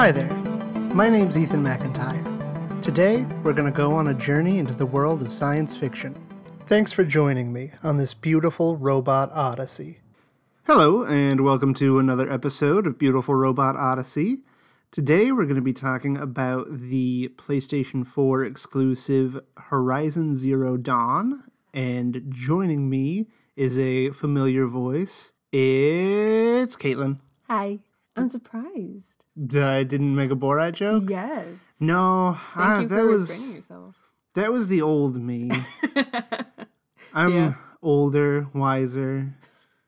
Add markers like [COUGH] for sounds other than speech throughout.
Hi there. My name's Ethan McIntyre. Today, we're going to go on a journey into the world of science fiction. Thanks for joining me on this beautiful robot odyssey. Hello, and welcome to another episode of Beautiful Robot Odyssey. Today, we're going to be talking about the PlayStation 4 exclusive Horizon Zero Dawn, and joining me is a familiar voice. It's Caitlin. Hi. I'm surprised. That I didn't make a Borat joke? Yes. No, Thank ah, you that for was yourself. that was the old me. [LAUGHS] I'm Yeah. older, wiser.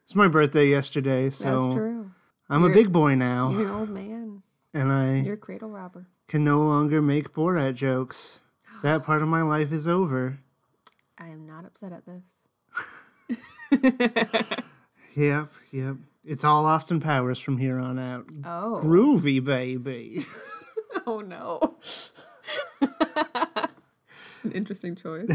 It's my birthday yesterday, so That's true. I'm a You're- big boy now, You're an old man. and I You're a cradle robber. can no longer make Borat jokes. That part of my life is over. I am not upset at this. [LAUGHS] [LAUGHS] Yep, yep. It's all Austin Powers from here on out. Oh. Groovy, baby. [LAUGHS] Oh no. [LAUGHS] An interesting choice.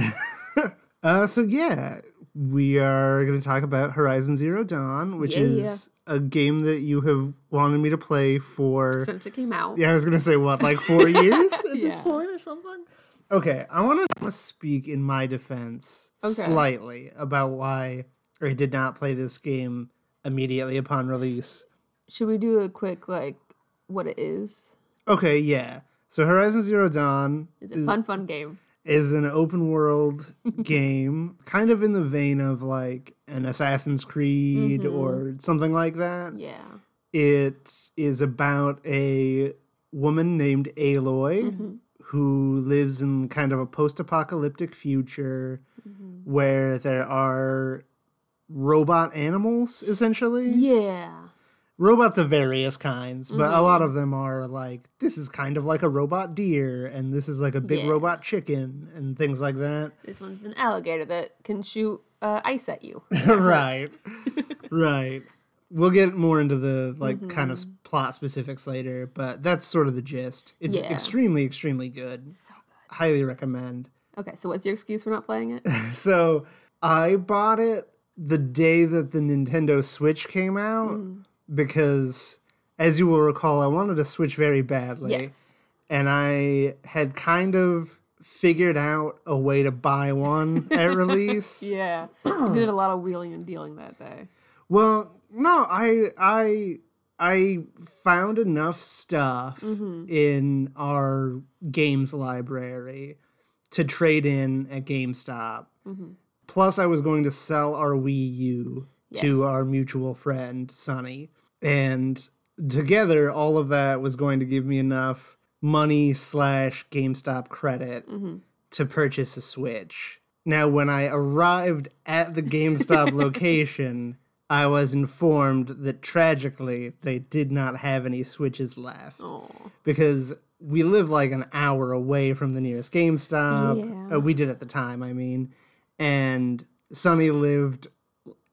[LAUGHS] Uh, so yeah, we are going to talk about Horizon Zero Dawn, which Yeah. is a game that you have wanted me to play for. Since it came out. Yeah, I was going to say what, like four years at this point or something. Okay, I want to speak in my defense Okay. slightly about why I did not play this game immediately upon release. Should we do a quick like what it is? Okay, yeah. So Horizon Zero Dawn is a fun, fun game. is an open world [LAUGHS] game, kind of in the vein of like an Assassin's Creed mm-hmm. or something like that. Yeah. It is about a woman named Aloy mm-hmm. who lives in kind of a post apocalyptic future mm-hmm. where there are robot animals, essentially. Yeah. Robots of various kinds, but a lot of them are like, this is kind of like a robot deer, and this is like a big Yeah. robot chicken, and things like that. This one's an alligator that can shoot uh, ice at you. [LAUGHS] right [LAUGHS] right we'll get more into the like kind of plot specifics later but that's sort of the gist it's Yeah. extremely extremely good So good. highly recommend Okay, so what's your excuse for not playing it? [LAUGHS] so i bought it the day that the nintendo switch came out mm. because as you will recall i wanted a switch very badly yes. and i had kind of figured out a way to buy one at [LAUGHS] release Yeah. you did a lot of wheeling and dealing that day. Well, no, I I I found enough stuff mm-hmm. in our games library to trade in at GameStop. Mm-hmm. Plus, I was going to sell our Wii U to our mutual friend Sonny, and together, all of that was going to give me enough money slash GameStop credit to purchase a Switch. Now, when I arrived at the GameStop [LAUGHS] location, I was informed that tragically they did not have any Switches left Oh. because we live like an hour away from the nearest GameStop. Yeah. Uh, we did at the time, I mean. And Sonny lived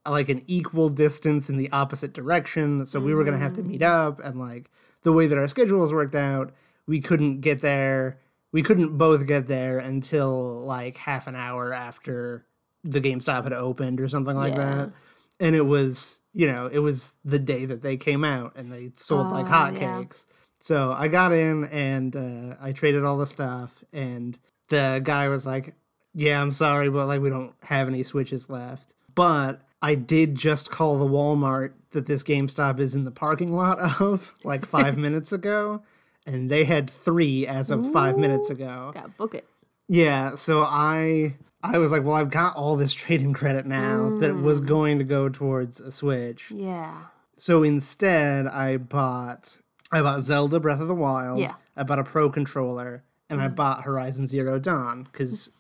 like an equal distance in the opposite direction. So we were going to have to meet up. And like the way that our schedules worked out, we couldn't get there. We couldn't both get there until like half an hour after the GameStop had opened or something like Yeah. that. And it was, you know, it was the day that they came out and they sold like Oh, hotcakes. yeah. So I got in and uh, I traded all the stuff, and the guy was like, "Yeah, I'm sorry, but like we don't have any switches left." But I did just call the Walmart that this GameStop is in the parking lot [LAUGHS] of like five [LAUGHS] minutes ago, and they had three as of five minutes ago. Gotta book it. Yeah, so I I was like, well, I've got all this [LAUGHS] trading credit now that was Mm. going to go towards a Switch. Yeah. So instead, I bought I bought Zelda Breath of the Wild. Yeah. I bought a Pro controller, and I bought Horizon Zero Dawn because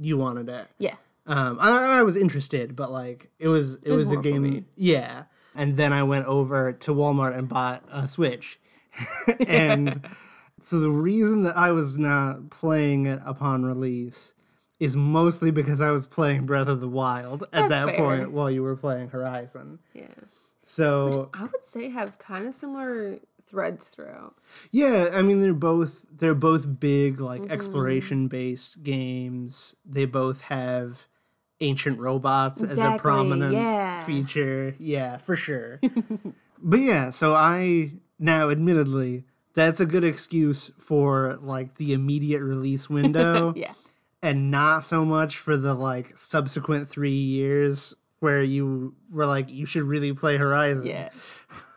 you wanted it. Yeah. Um, I, I was interested, but like it was it, was, was a game. Yeah, and then I went over to Walmart and bought a Switch, [LAUGHS] and so the reason that I was not playing it upon release is mostly because I was playing Breath of the Wild at That's that fair. point while you were playing Horizon. Yeah. So I would say have kind of similar threads throughout. Yeah, I mean they're both they're both big like Mm-hmm. exploration based games. They both have ancient robots as a prominent yeah. feature. Yeah, for sure. [LAUGHS] but yeah, so I now admittedly that's a good excuse for like the immediate release window [LAUGHS] Yeah. and not so much for the like subsequent three years where you were like you should really play horizon Yeah.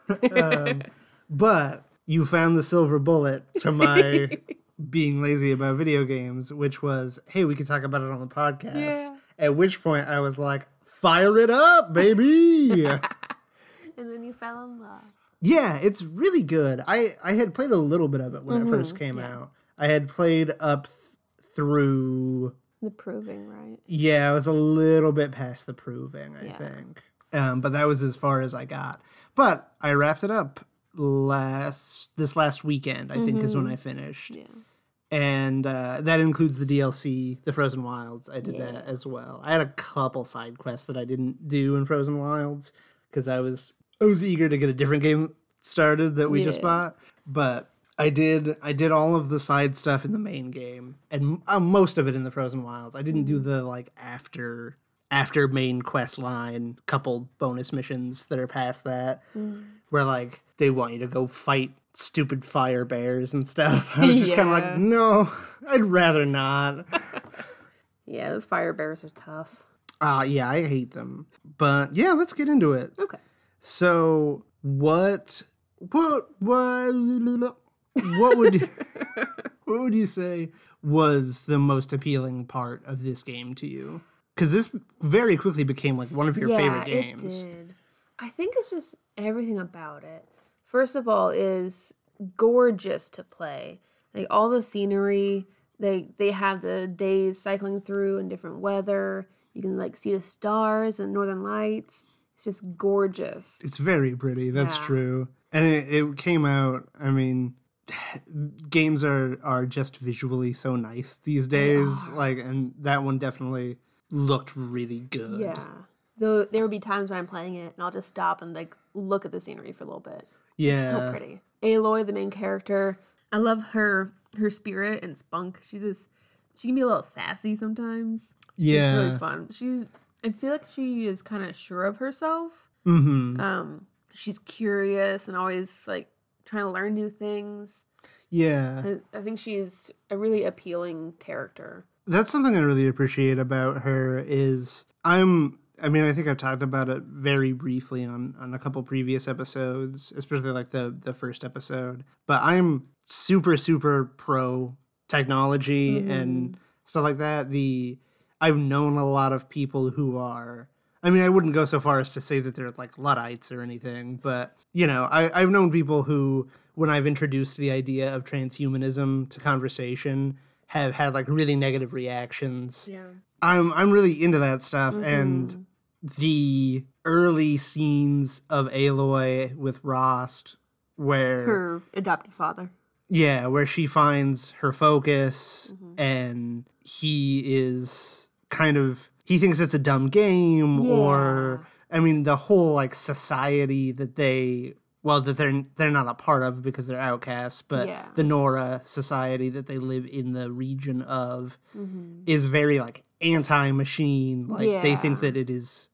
[LAUGHS] but you found the silver bullet to my [LAUGHS] being lazy about video games which was hey we could talk about it on the podcast Yeah. at which point i was like fire it up baby [LAUGHS] And then you fell in love. Yeah, it's really good. I I had played a little bit of it when it first came out. I had played up th- through. The proving, right? Yeah, I was a little bit past the proving, I Yeah. think. Um, but that was as far as I got. But I wrapped it up last this last weekend. I think is when I finished, Yeah. and uh, that includes the DLC, the Frozen Wilds. I did Yeah. that as well. I had a couple side quests that I didn't do in Frozen Wilds because I was I was eager to get a different game started that we just bought. But I did I did all of the side stuff in the main game and uh, most of it in the Frozen Wilds. I didn't do the like after after main quest line couple bonus missions that are past that where like they want you to go fight stupid fire bears and stuff. [LAUGHS] I was just kind of like, no, I'd rather not. [LAUGHS] Yeah, those fire bears are tough. Uh yeah, I hate them. But yeah, let's get into it. Okay. So what what what what would you, [LAUGHS] what would you say was the most appealing part of this game to you? Because this very quickly became like one of your favorite games. It did. I think it's just everything about it. First of all, is gorgeous to play. Like all the scenery, they they have the days cycling through in different weather. You can like see the stars and northern lights. It's just gorgeous. It's very pretty. That's Yeah. true. And it, it came out. I mean, [SIGHS] games are are just visually so nice these days. Like, and that one definitely looked really good. Yeah. Though there would be times when I'm playing it and I'll just stop and like look at the scenery for a little bit. Yeah. so pretty. Aloy, the main character, I love her her spirit and spunk. She's just she can be a little sassy sometimes. Yeah. It's really fun. She's I feel like she is kind of sure of herself. Mm-hmm. Um, she's curious and always like trying to learn new things. Yeah. I, I think she's a really appealing character. that's something I really appreciate about her is I'm I mean I think I've talked about it very briefly on on a couple previous episodes, especially like the the first episode, but I'm super super pro technology mm-hmm. and stuff like that. The I've known a lot of people who are I mean I wouldn't go so far as to say that they're like Luddites or anything, but you know, I, I've known people who when I've introduced the idea of transhumanism to conversation have had like really negative reactions. Yeah. I'm I'm really into that stuff and mm-hmm. The early scenes of Aloy with Rost where Her adopted father. yeah, where she finds her focus Mm-hmm. and he is kind of he thinks it's a dumb game or I mean the whole like society that they well that they're they're not a part of because they're outcasts, but Yeah. the Nora society that they live in the region of is very like anti-machine. Like they think Mm-hmm. That it is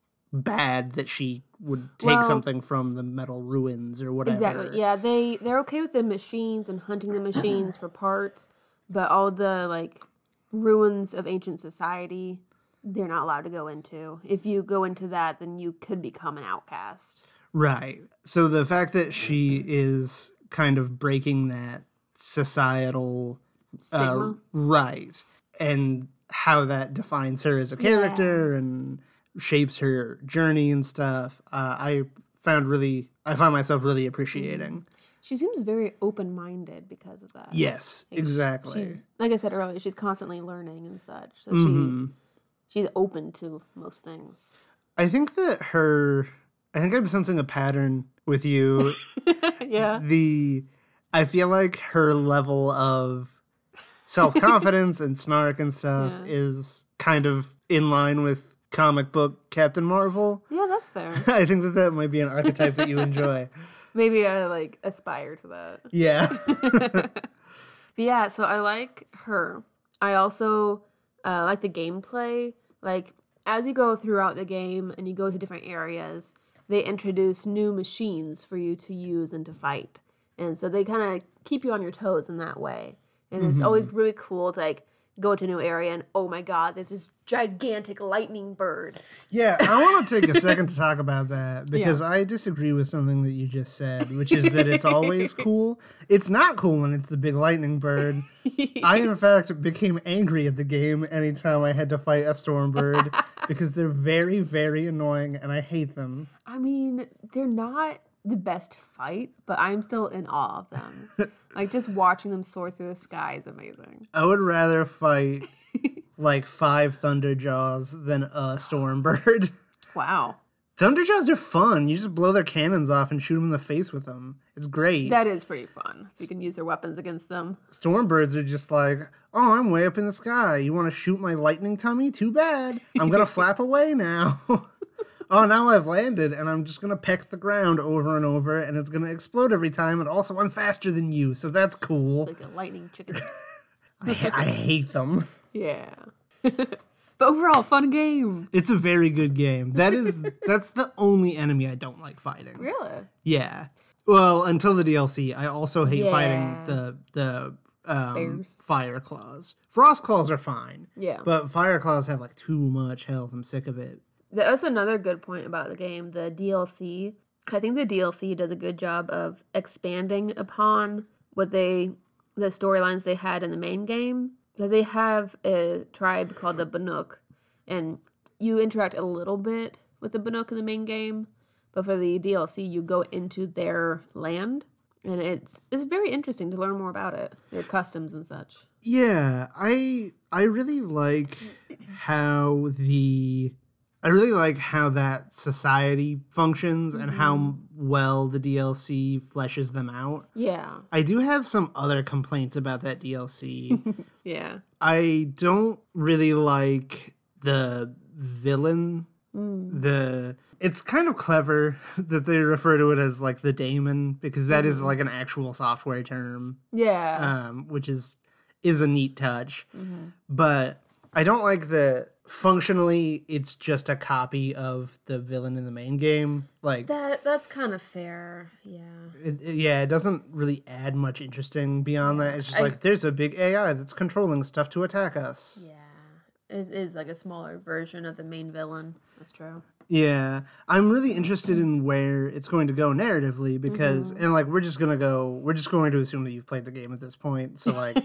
bad that she would take Well- something from the metal ruins or whatever. Exactly. Yeah, they they're okay with the machines and hunting the machines for parts, but all the like ruins of ancient society, they're not allowed to go into. If you go into that, then you could become an outcast. Right. So the fact that she is kind of breaking that societal uh, Stigma. right and how that defines her as a character and shapes her journey and stuff uh, i found really i found myself really appreciating she seems very open minded because of that. yes exactly She's like I said earlier, she's constantly learning and such. So Mm-hmm. she she's open to most things. i think that her i think i'm sensing a pattern with you [LAUGHS] yeah. the I feel like her level of self confidence and snark and stuff Yeah. is kind of in line with comic book Captain Marvel. Yeah, that's fair. [LAUGHS] I think that that might be an archetype that you enjoy. [LAUGHS] Maybe I like aspire to that. Yeah. [LAUGHS] But yeah, so I like her. I also uh, like the gameplay. Like as you go throughout the game and you go to different areas, they introduce new machines for you to use and to fight. and so they kind of keep you on your toes in that way. And it's always really cool to like go to a new area and oh my god, there's this gigantic lightning bird. Yeah, I [LAUGHS] want to take a second to talk about that because I disagree with something that you just said, which is that it's always [LAUGHS] cool. It's not cool when it's the big lightning bird. I, in [LAUGHS] fact, became angry at the game anytime I had to fight a storm bird because they're very, very annoying and I hate them. I mean, they're not the best fight, but I'm still in awe of them. [LAUGHS] like just watching them soar through the sky is amazing. I would rather fight [LAUGHS] like five Thunderjaws than a storm bird. [LAUGHS] Wow. Thunderjaws are fun. You just blow their cannons off and shoot them in the face with them. It's great. That is pretty fun. You can use their weapons against them. Stormbirds are just like, oh, I'm way up in the sky. You want to shoot my lightning tummy? Too bad. I'm going to flap away now. Oh, now I've landed and I'm just going to peck the ground over and over and it's going to explode every time. And also, I'm faster than you, so that's cool. Like a lightning chicken. [LAUGHS] I, I hate them. yeah. [LAUGHS] but overall, fun game. It's a very good game. That is, [LAUGHS] that's the only enemy I don't like fighting. Really? Yeah. Well, until the DLC, I also hate fighting the the um, fire claws. Frost claws are fine. Yeah. But fire claws have like too much health. I'm sick of it. That's another good point about the game. The DLC. I think the DLC does a good job of expanding upon what they, the storylines they had in the main game. Because they have a tribe called the Banuk, and you interact a little bit with the Banuk in the main game, but for the DLC, you go into their land, and it's it's very interesting to learn more about it, their customs and such. Yeah, I I really like how the I really like how that society functions and how mm-hmm. well the DLC fleshes them out. Yeah, I do have some other complaints about that DLC. [LAUGHS] yeah, I don't really like the villain. Mm. The it's kind of clever [LAUGHS] that they refer to it as like the daemon because that is mm-hmm. like an actual software term, yeah. um, which is is a neat touch. Mm-hmm. But I don't like the functionally it's just a copy of the villain in the main game. Like that that's kind of fair. Yeah. it, it- yeah, it doesn't really add much interesting beyond that. It's just I- like there's a big AI that's controlling stuff to attack us. Yeah. It is like a smaller version of the main villain. That's true. Yeah, I'm really interested in where it's going to go narratively because, mm-hmm. and like, we're just gonna go, we're just going to assume that you've played the game at this point. So, like,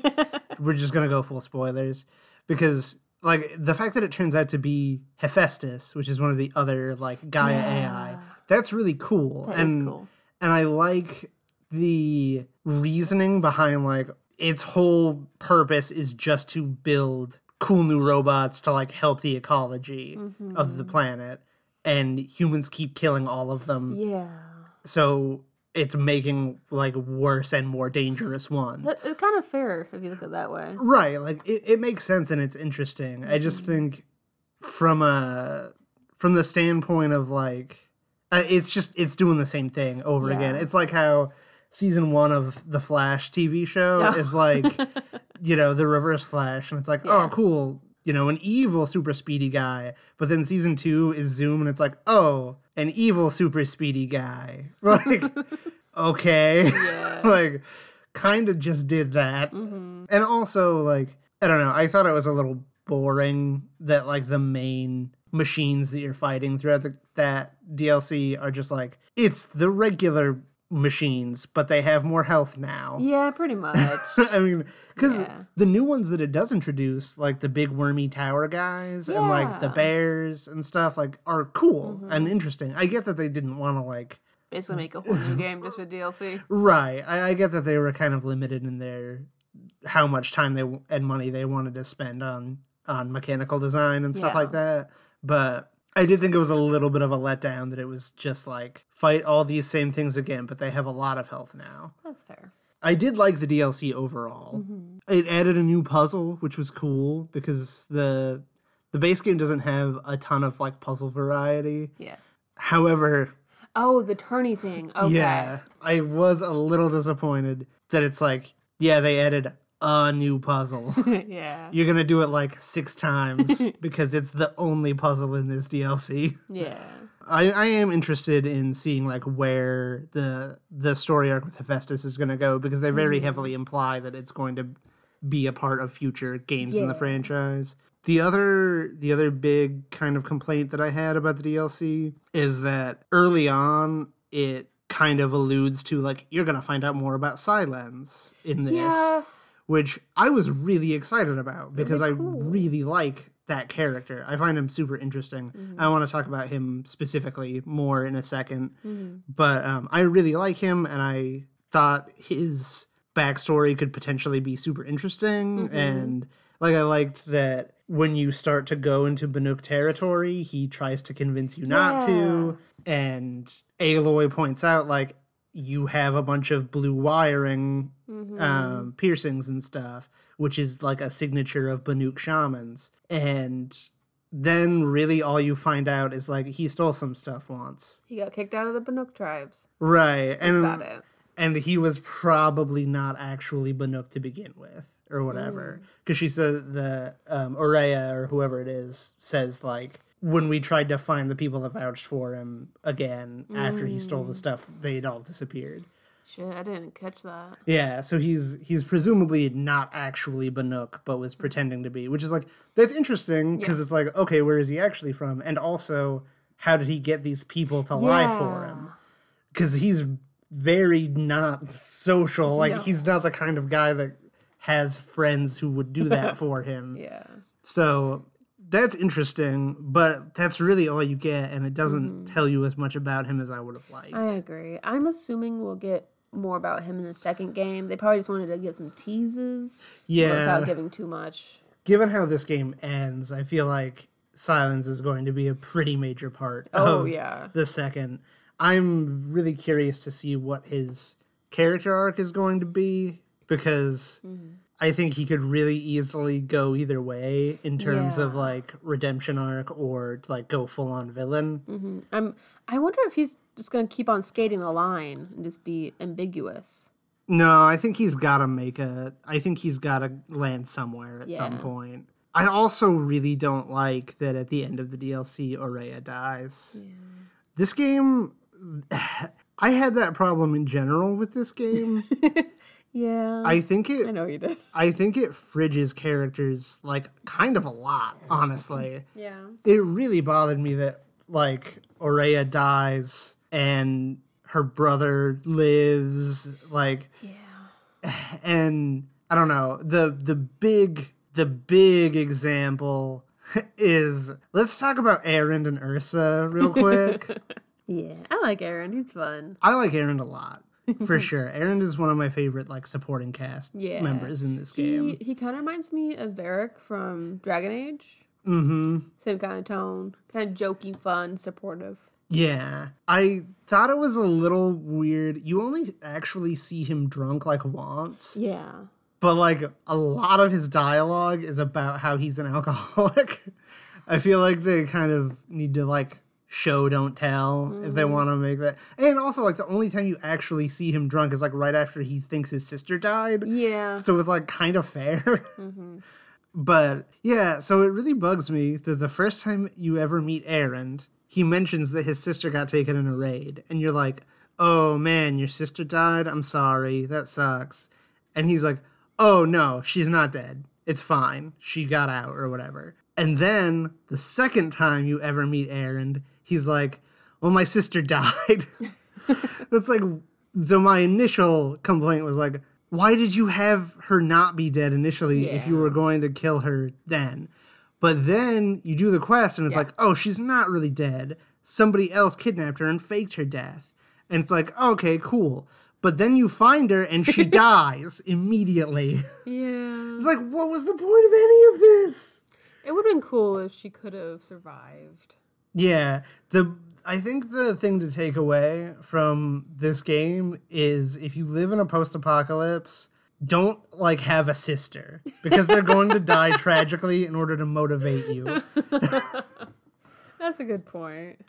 [LAUGHS] we're just gonna go full spoilers because, like, the fact that it turns out to be Hephaestus, which is one of the other, like, Gaia AI, that's really cool. That and, cool. and I like the reasoning behind, like, its whole purpose is just to build cool new robots to, like, help the ecology of the mm-hmm. planet and humans keep killing all of them. Yeah. So it's making like worse and more dangerous ones. It's kind of fair if you look at it that way. right, like it, it makes sense and it's interesting. I just think from a from the standpoint of like uh, it's just it's doing the same thing over again. It's like how season 1 of the Flash TV show Yeah. is like [LAUGHS] you know, the reverse Flash and it's like, Yeah. "Oh, cool." You know, an evil super speedy guy, but then season two is Zoom, and it's like, oh, an evil super speedy guy. [LAUGHS] Like, [LAUGHS] okay, [LAUGHS] Yeah. like, kind of just did that. Mm-hmm. And also, like, I don't know, I thought it was a little boring that, like, the main machines that you're fighting throughout the, that DLC are just like, it's the regular machines, but they have more health now. Yeah, pretty [LAUGHS] much. I mean, because Yeah. the new ones that it does introduce, like the big wormy tower guys and like the Mm-hmm. bears and stuff, like are cool and interesting. I get that they didn't want to like. Basically, make a whole new game just for [LAUGHS] DLC. Right. I, I get that they were kind of limited in their how much time they and money they wanted to spend on on mechanical design and stuff Yeah. like that. But I did think it was a little bit of a letdown that it was just like fight all these same things again, but they have a lot of health now. That's fair. I did like the DLC overall. Mm-hmm. It added a new puzzle, which was cool because the the base game doesn't have a ton of like puzzle variety. Yeah. However, Oh, the turny thing. Okay. yeah, I was a little disappointed that it's like, yeah, they added a new puzzle. [LAUGHS] yeah. You're gonna do it like six times [LAUGHS] because it's the only puzzle in this DLC. Yeah. [LAUGHS] I, I am interested in seeing like where the the story arc with Hephaestus is going to go because they very mm-hmm. heavily imply that it's going to be a part of future games in the franchise. The other the other big kind of complaint that I had about the DLC is that early on it kind of alludes to like you're going to find out more about Sylens in this Yeah. Which I was really excited about because I cool. really like that character. I find him super interesting. Mm-hmm. I want to talk about him specifically more in a 2nd Mm-hmm. but um, I really like him, and I thought his backstory could potentially be super interesting. Mm-hmm. And like, I liked that when you start to go into Banuk territory, he tries to convince you not to. And Aloy points out, like, you have a bunch of blue wiring Mm-hmm. um, piercings and stuff, which is like a signature of Banuk shamans. And then really all you find out is like he stole some stuff once. He got kicked out of the Banuk tribes. Right. That's and about it. and he was probably not actually Banuk to begin with or whatever. Because she said the um, Ourea or whoever it is says like when we tried to find the people that vouched for him again after he stole the mm. stuff, they'd all disappeared. Shit, I didn't catch that. Yeah, so he's he's presumably not actually Banuk, but was pretending to be, which is like that's interesting because Yeah. it's like okay, where is he actually from, and also how did he get these people to lie for him? Because he's very not social. Like No. he's not the kind of guy that has friends who would do that [LAUGHS] for him. Yeah. So that's interesting, but that's really all you get, and it doesn't Mm-hmm. tell you as much about him as I would have liked. I agree. I'm assuming we'll get more about him in the second game. They probably just wanted to give some teases yeah, without giving too much. given how this game ends, I feel like Sylens is going to be a pretty major part Oh, of yeah. the second. I'm really curious to see what his character arc is going to be because Mm-hmm. I think he could really easily go either way in terms of like redemption arc or like go full on villain. Mm-hmm. I'm. I wonder if he's just gonna keep on skating the line and just be ambiguous. No, I think he's got to make a. I think he's got to land somewhere at some point. I also really don't like that at the end of the DLC, Ourea dies. Yeah. This game, [SIGHS] I had that problem in general with this game. [LAUGHS] Yeah. I, I think it. I know you did. I think it fridges characters like kind of a lot. Honestly, Yeah. it really bothered me that like Ourea dies and her brother lives. Like Yeah. [SIGHS] and I don't know the the big the big example [LAUGHS] is let's talk about Erend and Ersa real quick. [LAUGHS] Yeah. I like Erend. He's fun. I like Erend a lot for [LAUGHS] sure. Erend is one of my favorite like supporting cast Yeah. members in this He game. he kind of reminds me of Varric from Dragon Age. Mm-hmm. Same kind of tone, kind of jokey, fun, supportive. Yeah, I thought it was a little weird. You only actually see him drunk like once, Yeah. but like a lot of his dialogue is about how he's an [LAUGHS] alcoholic. I feel like they kind of need to like show don't tell if they mm-hmm. want to make that. And also like the only time you actually see him drunk is like right after he thinks his sister died. Yeah. So it's like kind of fair. [LAUGHS] Mm-hmm. But yeah, so it really bugs me that the first time you ever meet Erend, he mentions that his sister got taken in a raid, and you're like, "Oh man, your sister died. I'm sorry. That sucks." And he's like, "Oh no, she's not dead. It's fine. She got out or whatever." And then the second time you ever meet Erend, he's like, "Well, my sister [LAUGHS] died." [LAUGHS] That's like so my initial complaint was like, why did you have her not be dead initially if you were going to kill her then? But then you do the quest and it's Yeah. like, oh, she's not really dead. Somebody else kidnapped her and faked her death. And it's like, okay, cool. But then you find her and she [LAUGHS] dies immediately. Yeah. It's like, what was the point of any of this? It would have been cool if she could have survived. Yeah, the I think the thing to take away from this game is if you live in a post-apocalypse, don't like have a sister because they're going to die [LAUGHS] tragically in order to motivate you. [LAUGHS] That's a good point. [LAUGHS]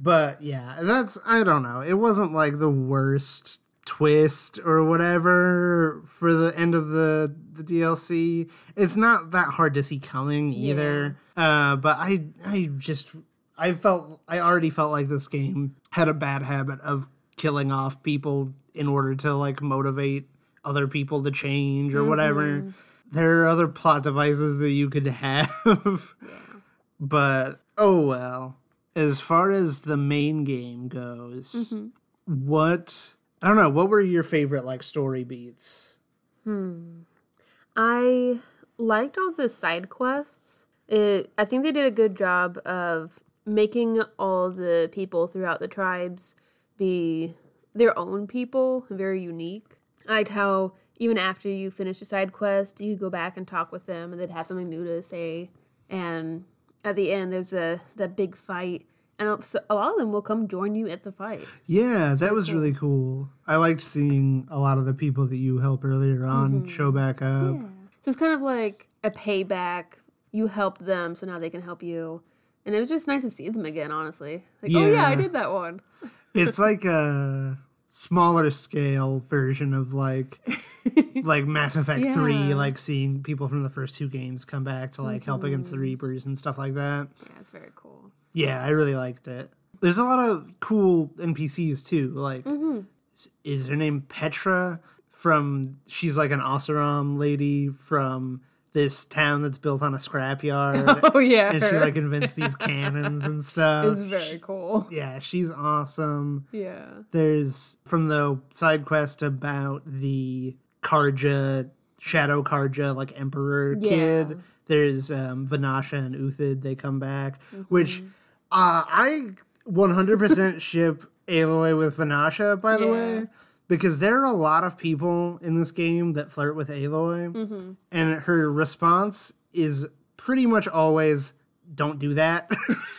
But yeah, that's I don't know. It wasn't like the worst twist or whatever for the end of the the DLC. It's not that hard to see coming either. Uh but I I just I felt I already felt like this game had a bad habit of killing off people in order to like motivate other people to change or whatever. There are other plot devices that you could [LAUGHS] have. But oh well. As far as the main game goes, what I don't know, what were your favorite like story beats? Hmm. I liked all the side quests. It, I think they did a good job of making all the people throughout the tribes be their own people, very unique. I liked how even after you finish a side quest, you go back and talk with them, and they'd have something new to say. And at the end, there's a that big fight, and a lot of them will come join you at the fight. Yeah, that was really cool. I liked seeing a lot of the people that you helped earlier on mm-hmm. show back up. Yeah. So it's kind of like a payback. You helped them, so now they can help you. And it was just nice to see them again, honestly. Like, oh yeah, I did that one. It's like a smaller scale version of like [LAUGHS] like Mass Effect 3, like seeing people from the first two games come back to like help against the mm-hmm. Reapers and stuff like that. Yeah, it's very cool. Yeah, I really liked it. There's a lot of cool NPCs too. Like, is, is her name Petra from? She's like an Oseram lady from this town that's built on a scrapyard, [LAUGHS] Oh yeah, and she like invents these [LAUGHS] cannons and stuff. it's very cool. yeah, she's awesome. Yeah. There's from the side quest about the Carja, Shadow Carja, like Emperor Yeah. kid. There's um, Vanasha and Uthid. They come back, which uh, I 100% [LAUGHS] ship Aloy with Vanasha. By the Yeah. way, because there are a lot of people in this game that flirt with Aloy, and her response is pretty much always, "Don't do that."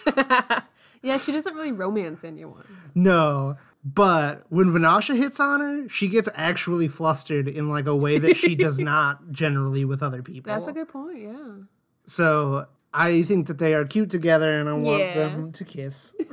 [LAUGHS] Yeah, she doesn't really romance anyone. No, but when Vanasha hits on her, she gets actually flustered in like a way that she does [LAUGHS] not generally with other people. That's a good point. Yeah. so I think that they are cute together, and I want Yeah. them to kiss. [LAUGHS]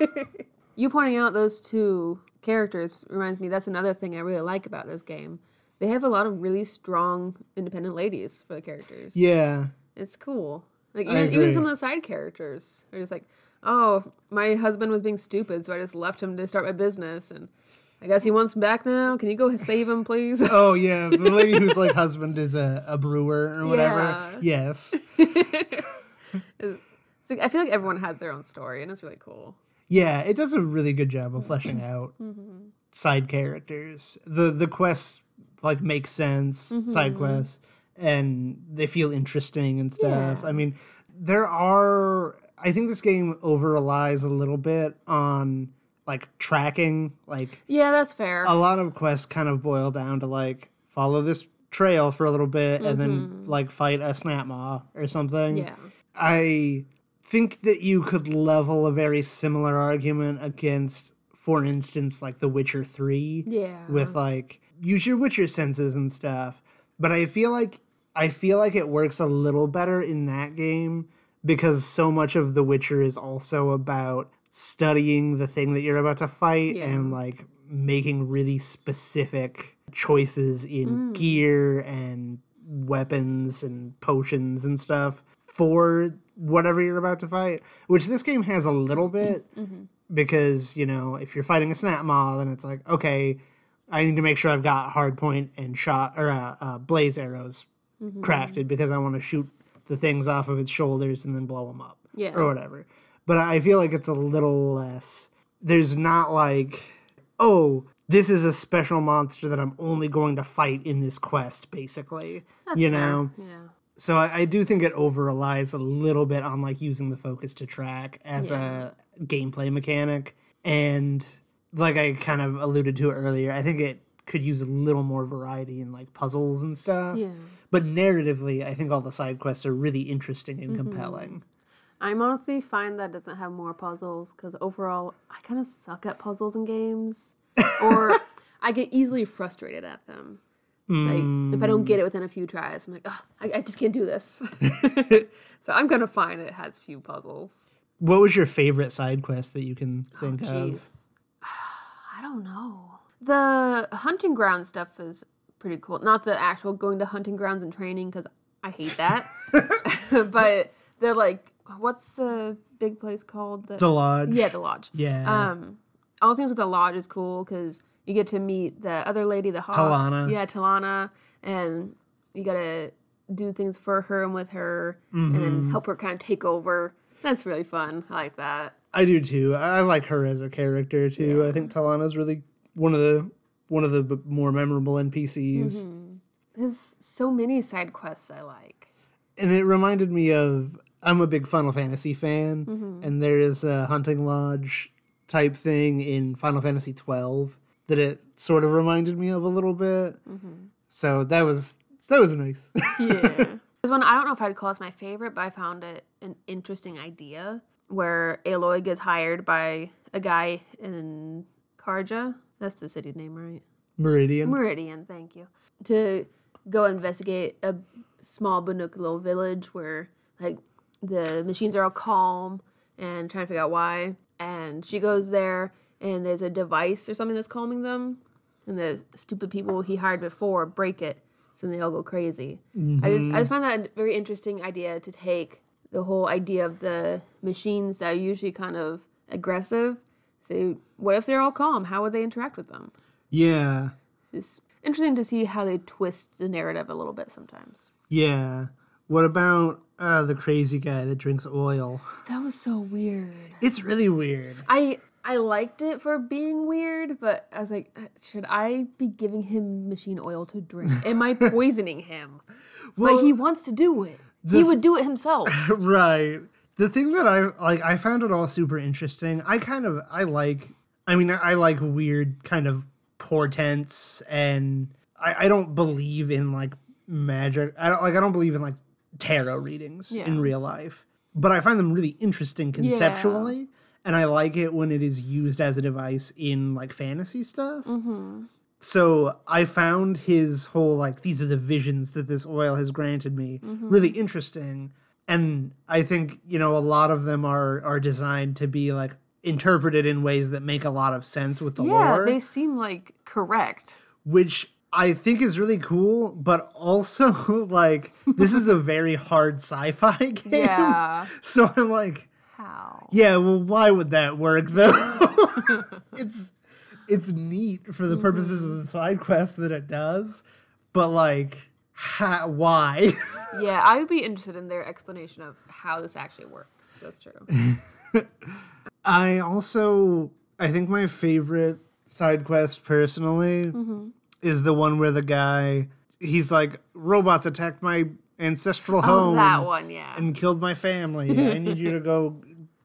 [LAUGHS] You pointing out those two characters reminds me that's another thing I really like about this game. They have a lot of really strong independent ladies for the characters. yeah, It's cool. Like even, even some of the side characters are just like, oh, my husband was being stupid, so I just left him to start my business, and I guess he wants me back now. Can you go save him, please? [LAUGHS] oh yeah, the lady whose like husband is a, a brewer or whatever. Yeah. Yes, It's like, I feel like everyone has their own story, and it's really cool. yeah, it does a really good job of fleshing out Mm-hmm. side characters. the The quests like make sense, Mm-hmm. side quests, and they feel interesting and stuff. Yeah. I mean, there are. I think this game over relies a little bit on like tracking. Like Yeah, that's fair. a lot of quests kind of boil down to like follow this trail for a little bit and then like fight a snap maw or something. Mm-hmm. yeah. I think that you could level a very similar argument against, for instance, like The Witcher 3 Yeah. with like use your Witcher senses and stuff. But I feel like I feel like it works a little better in that game because so much of The Witcher is also about studying the thing that you're about to fight Yeah. and like making really specific choices in Mm. gear and weapons and potions and stuff for whatever you're about to fight, which this game has a little bit Mm-hmm. because, you know, if you're fighting a snap maw, then it's like, okay, I need to make sure I've got hard point and shot or uh, uh, blaze arrows Mm-hmm. crafted because I want to shoot the things off of its shoulders and then blow them up Yeah. or whatever. But I feel like it's a little less. There's not like, oh, this is a special monster that I'm only going to fight in this quest, basically. you know? Yeah. So I, I do think it over relies a little bit on like using the focus to track as a gameplay mechanic. And like I kind of alluded to earlier, I think it could use a little more variety in like puzzles and stuff. Yeah. But narratively, I think all the side quests are really interesting and Mm-hmm. compelling. I'm honestly fine that it doesn't have more puzzles because overall, I kind of suck at puzzles in games, [LAUGHS] or I get easily frustrated at them. Like if I don't get it within a few tries, I'm like, oh, I, I just can't do this. [LAUGHS] so I'm gonna find it has few puzzles. What was your favorite side quest that you can think of? [SIGHS] I don't know. The hunting ground stuff is pretty cool. Not the actual going to hunting grounds and training because I hate that. [LAUGHS] [LAUGHS] but the like, what's the big place called? The, The lodge. yeah, the lodge. Yeah. Um, all things with the lodge is cool because you get to meet the other lady, the hawk. Talana. Yeah, Talana, and you gotta do things for her and with her, and then Mm-hmm. help her kind of take over. That's really fun. I like that. I do too. I like her as a character too. I think Talana's really one of the one of the more memorable NPCs. Mm-hmm. There's so many side quests I like. and it reminded me of I'm a big Final Fantasy fan, Mm-hmm. and there is a hunting lodge type thing in Final Fantasy twelve that it sort of reminded me of a little bit. Mm-hmm. So that was that was nice. Yeah. [LAUGHS] There's one I don't know if I'd call it my favorite, but I found it an interesting idea where Aloy gets hired by a guy in Carja. That's the city name, right? Meridian. Meridian, thank you. To go investigate a small Bonuculo village where like the machines are all calm and trying to figure out why. And she goes there and there's a device or something that's calming them. And the stupid people he hired before break it. So then they all go crazy. I just I just find that a very interesting idea to take the whole idea of the machines that are usually kind of aggressive. So what if they're all calm? How would they interact with them? yeah. it's interesting to see how they twist the narrative a little bit sometimes. Yeah. What about uh, the crazy guy that drinks oil? That was so weird. It's really weird. I I liked it for being weird, but I was like, uh, should I be giving him machine oil to drink? Am I [LAUGHS] poisoning him? but he wants to do it. he would do it himself. [LAUGHS] right. The thing that I like, I found it all super interesting. I kind of, I like, I mean, I, I like weird kind of portents, and I, I don't believe in like magic. I don't like, I don't believe in like tarot readings in real life, but I find them really interesting conceptually, and I like it when it is used as a device in like fantasy stuff. Mm-hmm. So I found his whole like these are the visions that this oil has granted me mm-hmm. really interesting, and I think you know a lot of them are are designed to be like interpreted in ways that make a lot of sense with the Yeah, lore, they seem like correct. which I think is really cool, but also [LAUGHS] like this is a very hard sci-fi [LAUGHS] game. Yeah. So I'm like, How? yeah, well, why would that work though? [LAUGHS] it's it's neat for the purposes of the side quest that it does, but like, ha- why? [LAUGHS] Yeah, I would be interested in their explanation of how this actually works. That's true. [LAUGHS] I also I think my favorite side quest personally Mm-hmm. is the one where the guy he's like robots attacked my ancestral home Oh, that one, yeah. and killed my family. I need you to go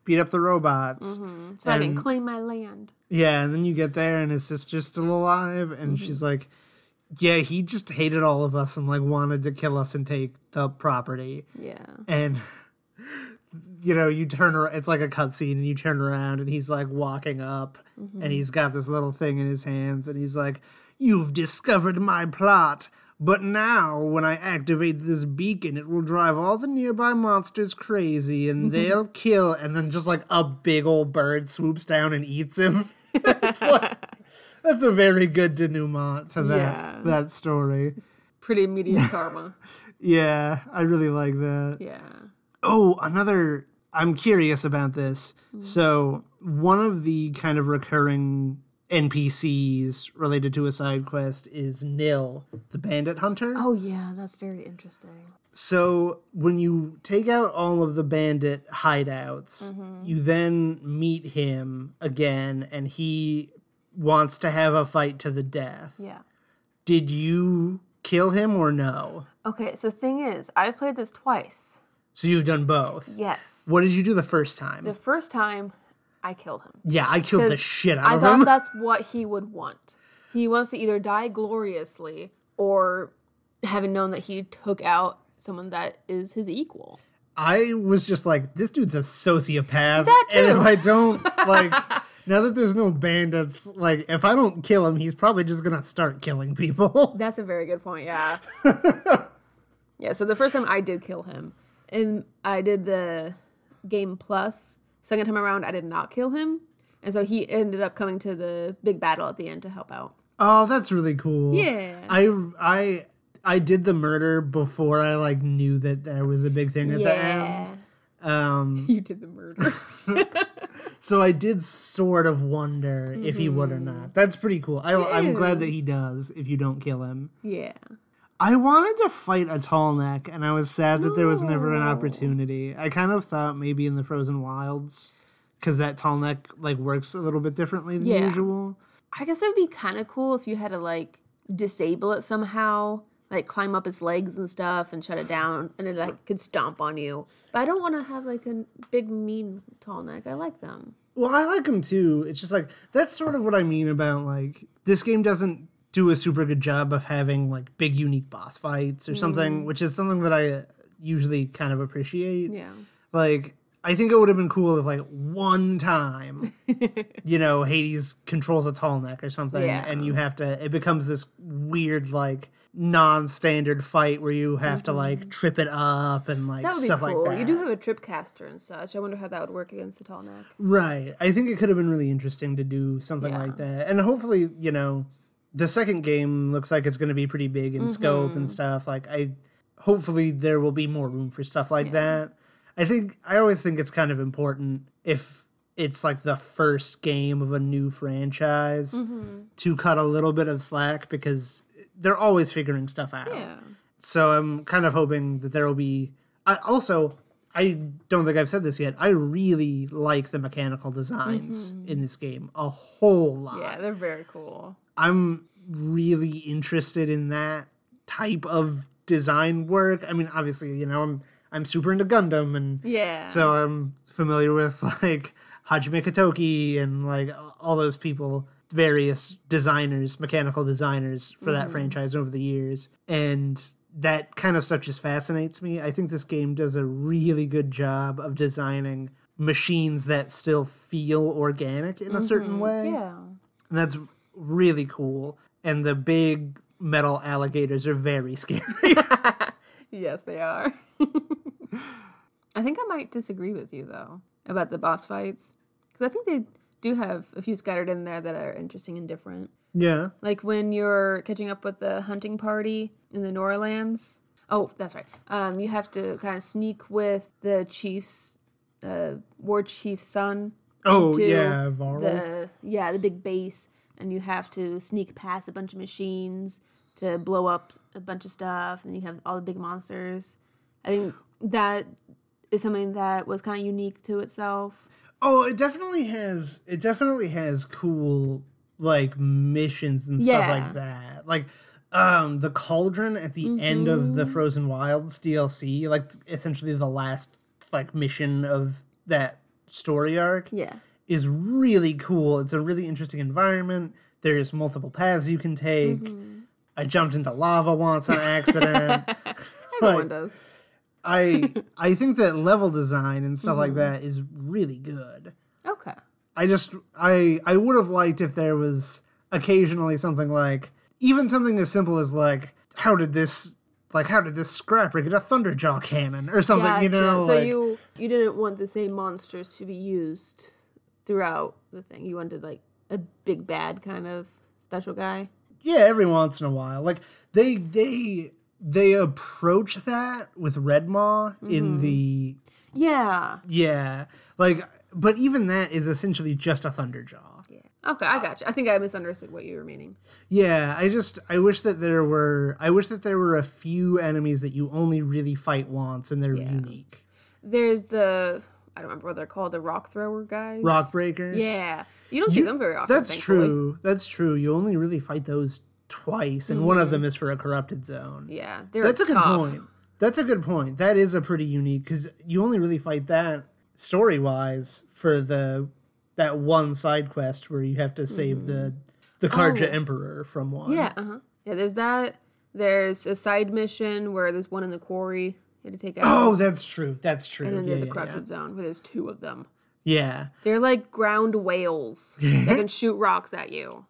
beat up the robots. so I can and- claim my land. Yeah, and then you get there and his sister's still alive, and Mm-hmm. she's like, "Yeah, he just hated all of us and like wanted to kill us and take the property." Yeah. And [LAUGHS] you know, you turn around, it's like a cutscene, and you turn around, and he's like walking up, Mm-hmm. and he's got this little thing in his hands, and he's like, "You've discovered my plot." But now, when I activate this beacon, it will drive all the nearby monsters crazy and mm-hmm. they'll kill. And then just like a big old bird swoops down and eats him. [LAUGHS] It's like- that's a very good denouement to that Yeah. that story. Pretty immediate karma. [LAUGHS] Yeah, I really like that. Yeah. Oh, another. I'm curious about this. Mm. So, one of the kind of recurring NPCs related to a side quest is Nil, the bandit hunter. Oh yeah, that's very interesting. So, when you take out all of the bandit hideouts, mm-hmm. you then meet him again, and he wants to have a fight to the death. Yeah. Did you kill him or no? Okay, so thing is, I've played this twice. So, you've done both. Yes. What did you do the first time? The first time, I killed him. yeah, I killed the shit out I of him. I thought [LAUGHS] that's what he would want. He wants to either die gloriously or having known that he took out someone that is his equal. I was just like, this dude's a sociopath. That And if. I don't [LAUGHS] like now that there's no bandits, like if I don't kill him, he's probably just gonna start killing people. [LAUGHS] That's a very good point, yeah. yeah, so the first time I did kill him, and I did the game plus. Second time around, I did not kill him. And so he ended up coming to the big battle at the end to help out. oh, that's really cool. Yeah. I I I did the murder before I like knew that there was a big thing at the end. Um, [LAUGHS] You did the murder. [LAUGHS] so I did sort of wonder if he would or not. That's pretty cool. I, I'm glad that he Mm-hmm. does if you don't kill him. yeah. I wanted to fight a tall neck, and I was sad that there was never an opportunity. I kind of thought maybe in the Frozen Wilds, because that tall neck like works a little bit differently than Yeah. usual. I guess it would be kind of cool if you had to like disable it somehow, like climb up its legs and stuff and shut it down, and it like could stomp on you. But I don't want to have like a big mean tall neck. I like them. Well, I like them too. It's just like that's sort of what I mean about like this game doesn't do a super good job of having like big unique boss fights or something, which is something that I usually kind of appreciate. Yeah. Like I think it would have been cool if like one time, [LAUGHS] you know, Hades controls a tall neck or something, Yeah. and you have to. It becomes this weird like non-standard fight where you have to like trip it up and like Mm-hmm. That would be stuff cool. like that. You do have a trip caster and such. I wonder how that would work against a tall neck. Right. I think it could have been really interesting to do something Yeah. like that. And hopefully, you know, the second game looks like it's going to be pretty big in scope Mm-hmm. and stuff. Like I hopefully there will be more room for stuff like that. I think I always think it's kind of important if it's like the first game of a new franchise Mm-hmm. to cut a little bit of slack because they're always figuring stuff out. Yeah. So I'm kind of hoping that there will be. I also I don't think I've said this yet. I really like the mechanical designs in this game a whole lot. Mm-hmm. Yeah, they're very cool. I'm really interested in that type of design work. I mean, obviously, you know, I'm I'm super into Gundam and Yeah. so I'm familiar with like Hajime Katoki and like all those people, various designers, mechanical designers for that mm-hmm. franchise over the years. And that kind of stuff just fascinates me. I think this game does a really good job of designing machines that still feel organic in a certain mm-hmm. way. yeah. And that's really cool. And the big metal alligators are very scary. [LAUGHS] Yes, they are. [LAUGHS] I think I might disagree with you though about the boss fights because I think they do have a few scattered in there that are interesting and different. yeah. Like when you're catching up with the hunting party in the Norlands. Oh, that's right. Um, you have to kind of sneak with the chief's, uh, war chief's son. Oh, yeah, Varl. The yeah, the big base, and you have to sneak past a bunch of machines to blow up a bunch of stuff. And you have all the big monsters. I think that is something that was kind of unique to itself. Oh, it definitely has. It definitely has cool like missions and stuff Yeah. like that. Like um the cauldron at the end of the Frozen Wilds DLC, like essentially the last like mission of that story arc Yeah. Is really cool. It's a really interesting environment. There's multiple paths you can take. Mm-hmm. I jumped into lava once on accident. [LAUGHS] [LAUGHS] Everyone does. I [LAUGHS] I think that level design and stuff like mm-hmm. that is really good. Okay. I just I I would have liked if there was occasionally something like even something as simple as like how did this like how did this scrapper get a thunderjaw cannon or something you know so like- you you didn't want the same monsters to be used throughout the thing. You wanted like a big bad kind of special guy. yeah every once in a while like they they they approach that with red maw Mm-hmm. in the Yeah. yeah like but even that is essentially just a thunderjaw Yeah. Okay, I got you. I think I misunderstood what you were meaning. Yeah, I just I wish that there were I wish that there were a few enemies that you only really fight once and they're unique. There's the I don't remember what they're called, the rock thrower guys. Rock breakers. Yeah. You don't see them very often. That's thankfully. true. That's true. You only really fight those twice, and one of them is for a corrupted zone. Yeah. That's a good point. That's a good point. That is a pretty unique because you only really fight that story wise for the that one side quest where you have to save the the Carja Oh. Emperor from one. Yeah, uh-huh. Yeah, there's that. There's a side mission where there's one in the quarry had to take out. Oh, that's true. That's true. and then yeah, there's the yeah, corrupted zone where there's two of them. yeah. yeah. They're like ground whales [LAUGHS] that can shoot rocks at you.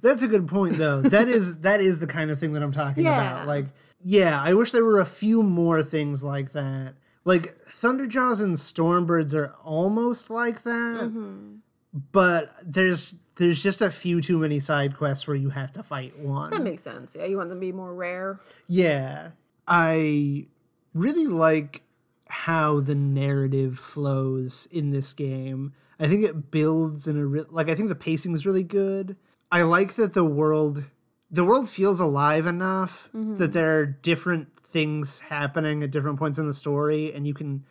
That's a good point though. that is [LAUGHS] that is the kind of thing that I'm talking Yeah. about. Like, yeah, I wish there were a few more things like that. Like Thunderjaws and Stormbirds are almost like that, Mm-hmm. but there's there's just a few too many side quests where you have to fight one. That makes sense. Yeah, you want them to be more rare. Yeah, I really like how the narrative flows in this game. I think it builds in a re- like I think the pacing is really good. I like that the world the world feels alive enough mm-hmm. that there are different things happening at different points in the story and you can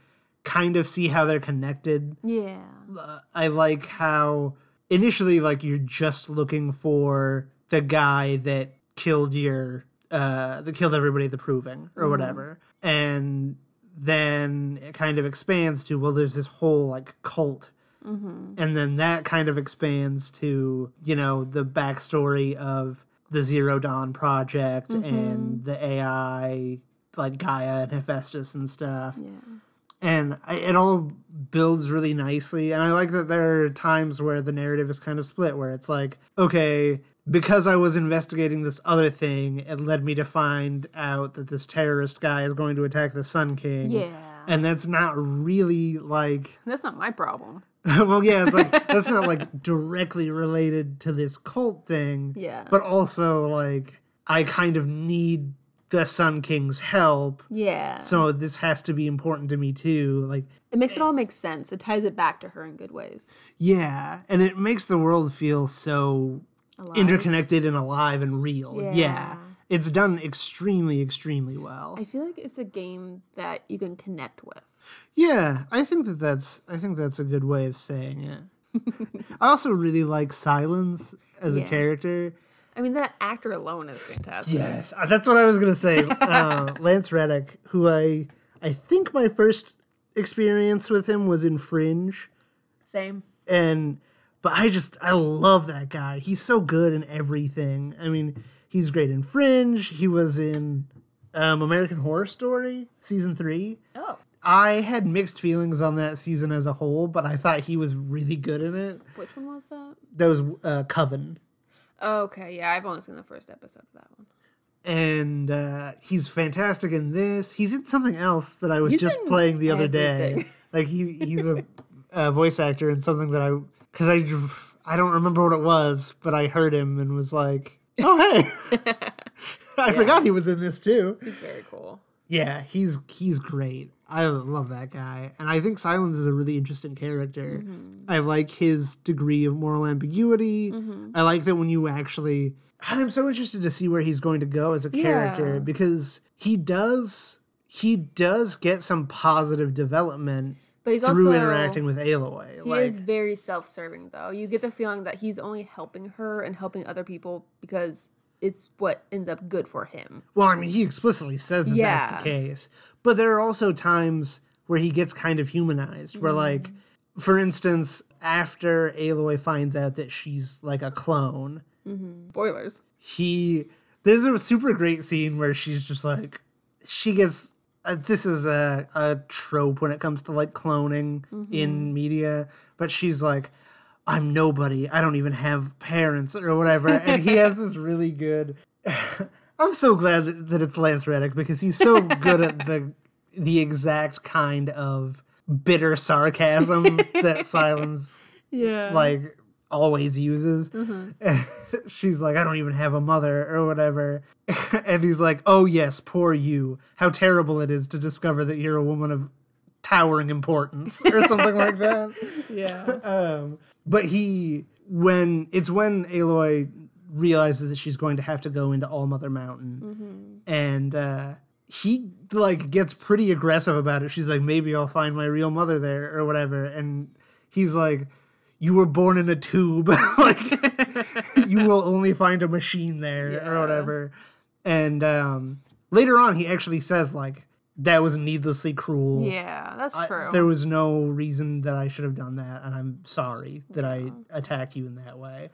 kind of see how they're connected. Yeah. Uh, I like how initially like you're just looking for the guy that killed your uh that killed everybody at the proving or mm-hmm. whatever. And then it kind of expands to well there's this whole like cult. Mm-hmm. And then that kind of expands to you know the backstory of the zero dawn project mm-hmm. and the ai like gaia and hephaestus and stuff. Yeah. and I, it all builds really nicely. And i like that there are times where the narrative is kind of split where it's like okay because i was investigating this other thing it led me to find out that this terrorist guy is going to attack the sun king Yeah. and that's not really like That's not my problem. [LAUGHS] well yeah it's like [LAUGHS] that's not like directly related to this cult thing Yeah. but also like i kind of need the sun king's help Yeah. so this has to be important to me too like it makes it all make sense. It ties it back to her in good ways. Yeah, and it makes the world feel so Alive. interconnected and alive and real. Yeah. Yeah. It's done extremely, extremely well. I feel like it's a game that you can connect with. yeah, I think that that's I think that's a good way of saying it. I also really like Sylens as a character. I mean, that actor alone is fantastic. Yes, uh, that's what I was gonna say. [LAUGHS] uh, Lance Reddick, who I I think my first experience with him was in Fringe. Same. and but I just I love that guy. He's so good in everything. I mean, he's great in Fringe. He was in um, American Horror Story season three. Oh. I had mixed feelings on that season as a whole, but I thought he was really good in it. Which one was that? That was uh, Coven, Oh, okay. Yeah, I've only seen the first episode of that one. and uh, he's fantastic in this. He's in something else that I was He's just playing the other day. Like he he's a, a [LAUGHS] voice actor in something that I because I I don't remember what it was, but I heard him and was like, oh hey, [LAUGHS] I forgot he was in this too. He's very cool. Yeah, he's he's great. I love that guy, and I think Sylens is a really interesting character. Mm-hmm. I like his degree of moral ambiguity. Mm-hmm. I like that when you actually. I'm so interested to see where he's going to go as a character Yeah. because he does he does get some positive development But he's through also interacting with Aloy. He like, is very self-serving, though. You get the feeling that he's only helping her and helping other people because it's what ends up good for him. Well, I mean, he explicitly says that that's the case. But there are also times where he gets kind of humanized, where, mm-hmm. like, for instance, after Aloy finds out that she's like a clone, mm-hmm. Spoilers. he. There's a super great scene where she's just like. She gets. Uh, this is a, a trope when it comes to like cloning in media, but she's like, I'm nobody. I don't even have parents or whatever. And he has this really good. [LAUGHS] I'm so glad that, that it's Lance Reddick because he's so good at the [LAUGHS] the exact kind of bitter sarcasm that [LAUGHS] Sylens Yeah. like always uses. [LAUGHS] She's like, I don't even have a mother or whatever. [LAUGHS] and he's like, Oh yes, poor you. How terrible it is to discover that you're a woman of towering importance or [LAUGHS] something like that. yeah. Um, but he, when it's when Aloy realizes that she's going to have to go into All Mother Mountain, and uh, he like gets pretty aggressive about it. She's like, maybe I'll find my real mother there or whatever, and he's like. You were born in a tube. [LAUGHS] like you [LAUGHS] will only find a machine there or whatever. And um, later on, he actually says like that was needlessly cruel. Yeah, that's I- true. there was no reason that I should have done that, and I'm sorry that I attacked you in that way.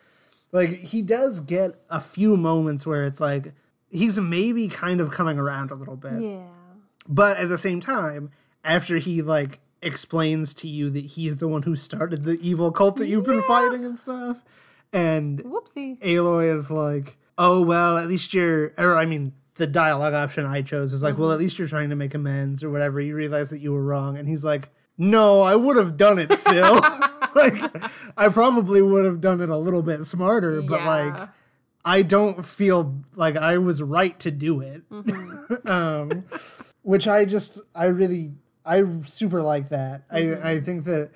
Like he does get a few moments where it's like he's maybe kind of coming around a little bit, yeah. but at the same time, after he like explains to you that he's the one who started the evil cult that you've been fighting and stuff, and Whoopsie. Aloy is like, "Oh well, at least you're," or I mean, the dialogue option I chose is like, "Well, at least you're trying to make amends or whatever. You realize that you were wrong," and he's like, "No, I would have done it still. [LAUGHS] [LAUGHS] like, I probably would have done it a little bit smarter, but like, I don't feel like I was right to do it." Mm-hmm. [LAUGHS] um, which I just, I really. I super like that. I mm-hmm. I think that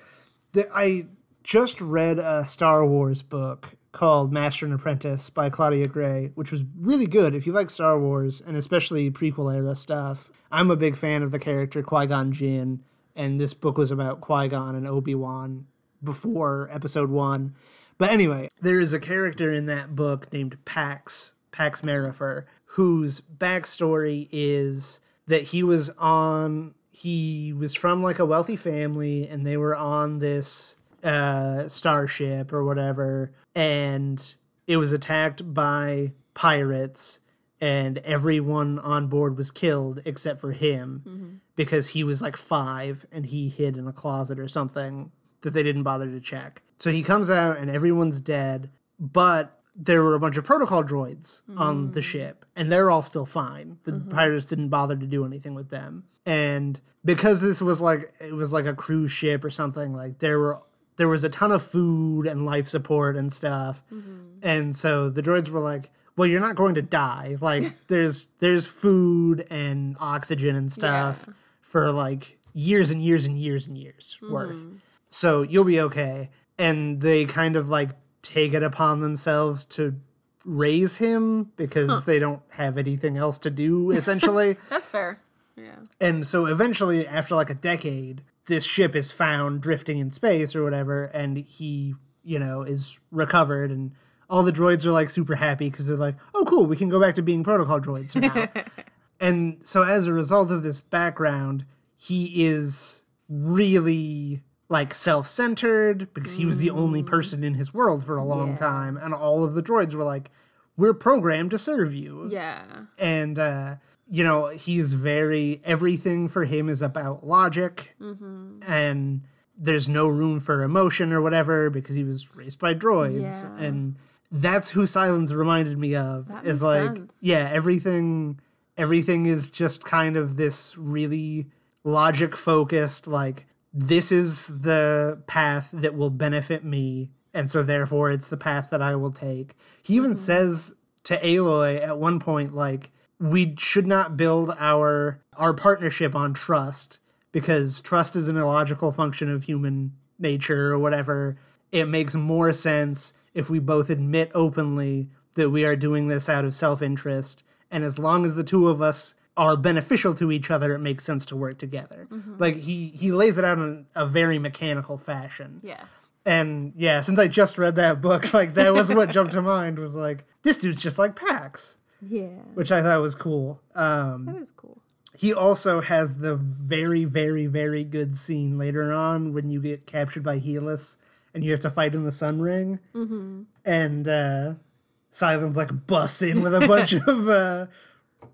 that I just read a Star Wars book called Master and Apprentice by Claudia Gray, which was really good if you like Star Wars and especially prequel era stuff. I'm a big fan of the character Qui Gon Jinn, and this book was about Qui Gon and Obi Wan before Episode One. But anyway, there is a character in that book named Pax Pax Maripher, whose backstory is that he was on he was from like a wealthy family and they were on this uh starship or whatever and it was attacked by pirates and everyone on board was killed except for him because he was like 5 and he hid in a closet or something that they didn't bother to check. So he comes out and everyone's dead, but there were a bunch of protocol droids on the mm. ship and they're all still fine. The mm-hmm. pirates didn't bother to do anything with them. And because this was like it was like a cruise ship or something, like there were there was a ton of food and life support and stuff. Mm-hmm. And so the droids were like, "Well, you're not going to die. Like [LAUGHS] there's there's food and oxygen and stuff for like years and years and years and years worth. Mm-hmm. So you'll be okay." And they kind of like take it upon themselves to raise him because they don't have anything else to do [LAUGHS] essentially. That's fair. Yeah. And so eventually, after like a decade, this ship is found drifting in space or whatever, and he, you know, is recovered, and all the droids are like super happy because they're like, oh, cool, we can go back to being protocol droids now. [LAUGHS] and so, as a result of this background, he is really like self-centered because he was the only person in his world for a long Yeah. time and all of the droids were like we're programmed to serve you Yeah. and uh, you know he's very everything for him is about logic and there's no room for emotion or whatever because he was raised by droids Yeah. and that's who Sylens reminded me of That is like sense. yeah everything everything is just kind of this really logic focused like this is the path that will benefit me and so therefore it's the path that I will take. He even mm-hmm. says to Aloy at one point like we should not build our our partnership on trust because trust is an illogical function of human nature or whatever. It makes more sense if we both admit openly that we are doing this out of self-interest and as long as the two of us are beneficial to each other it makes sense to work together. Like he he lays it out in a very mechanical fashion. Yeah. And yeah, since I just read that book, [LAUGHS] like that was what jumped to mind was like this dude's just like Pax, Yeah. which I thought was cool. Um, That is cool. he also has the very, very, very good scene later on when you get captured by Helis and you have to fight in the Sun Ring, mm-hmm. and uh, Sylens like busts in with a bunch [LAUGHS] of uh,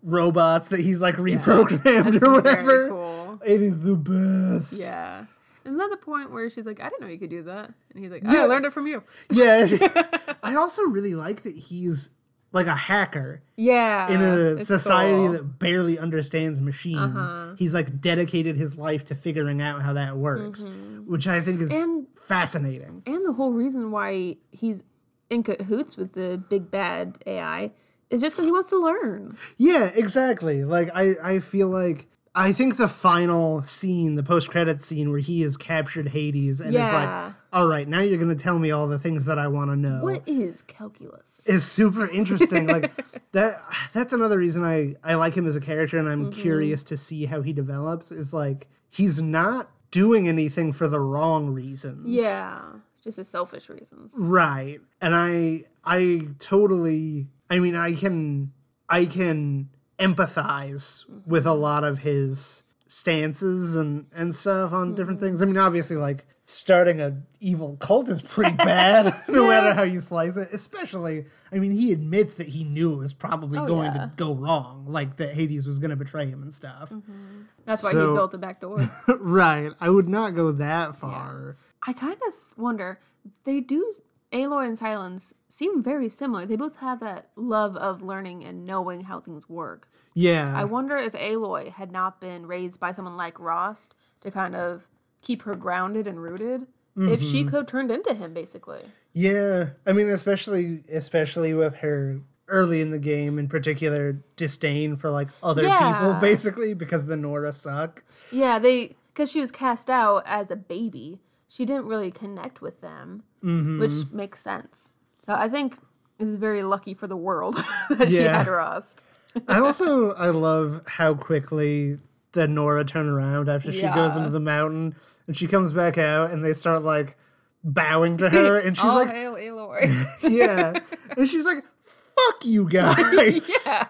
robots that he's like reprogrammed or whatever. cool. It is the best. Yeah. Isn't that the point where she's like, I didn't know you could do that? And he's like, Yeah. I learned it from you. Yeah. [LAUGHS] I also really like that he's like a hacker Yeah. in a society cool. Uh-huh. that barely understands machines. He's like dedicated his life to figuring out how that works, which I think is Mm-hmm. And- fascinating. And the whole reason why he's in cahoots with the big bad AI is just because he wants to learn. Yeah, exactly. Like I, I feel like I think the final scene, the post credit scene where he has captured Hades and is like, "All right, now you're gonna tell me all the things that I want to know." What is calculus? is super interesting. like [LAUGHS] that that's another reason I I like him as a character and I'm Mm-hmm. curious to see how he develops is like he's not doing anything for the wrong reasons. Yeah. Just his selfish reasons. Right. And I I totally I mean I can I can empathize with a lot of his stances and and stuff on different mm-hmm. things. I mean obviously like starting a evil cult is pretty bad [LAUGHS] no matter how you slice it. Especially I mean he admits that he knew it was probably oh, going Oh, yeah. to go wrong, like that Hades was going to betray him and stuff. Mm-hmm. That's why So- he built a back door. [LAUGHS] right. I would not go that far. I kind of wonder, they do, Aloy and Sylens seem very similar. They both have that love of learning and knowing how things work. Yeah. I wonder if Aloy had not been raised by someone like Rost to kind of keep her grounded and rooted, if she Mm-hmm. could have turned into him, basically. Yeah, I mean, especially especially with her early in the game, in particular, disdain for like other Yeah. people, basically because the Nora suck. Yeah, they because she was cast out as a baby, she didn't really connect with them, Mm-hmm. which makes sense. So I think it's very lucky for the world [LAUGHS] that she Yeah. had Rost. I also I love how quickly the Nora turn around after she goes into the mountain and she comes back out and they start like bowing to her and she's [LAUGHS] oh, like hail Aloy. [LAUGHS] yeah and she's like fuck you guys yeah.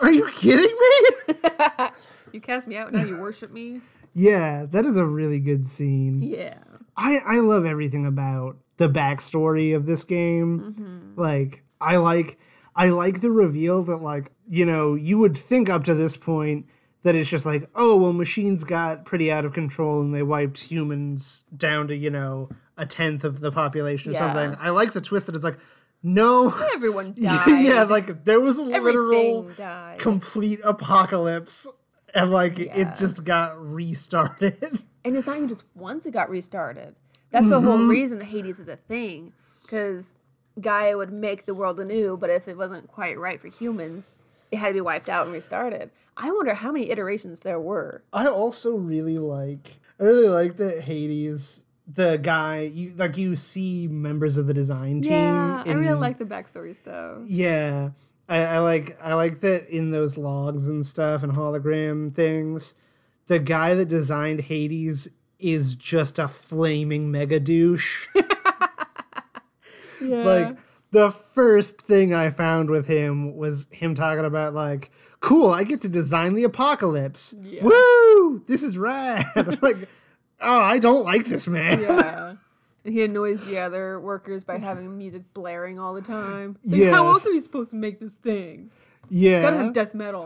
are you kidding me You cast me out, now you worship me? yeah that is a really good scene Yeah. I I love everything about the backstory of this game. Mm-hmm. Like I like I like the reveal that like you know you would think up to this point that it's just like oh well machines got pretty out of control and they wiped humans down to you know a tenth of the population or Yeah. something. I like the twist that it's like no. Everyone [LAUGHS] died. yeah, like there was a literal died. complete apocalypse and like Yeah. it just got restarted. [LAUGHS] And it's not even just once it got restarted. That's the Mm-hmm. whole reason Hades is a thing. Because Gaia would make the world anew, but if it wasn't quite right for humans, it had to be wiped out and restarted. I wonder how many iterations there were. I also really like I really like that Hades the guy you like you see members of the design team Yeah, I really like the backstory stuff. yeah I, I like I like that in those logs and stuff and hologram things the guy that designed Hades is just a flaming mega douche [LAUGHS] Yeah. like the first thing I found with him was him talking about like, cool, I get to design the apocalypse. Woo! This is rad. [LAUGHS] Like, oh, I don't like this man. yeah. [LAUGHS] And he annoys the other workers by having music blaring all the time. Like, Yeah. How else are you supposed to make this thing? Yeah. Gotta have death metal.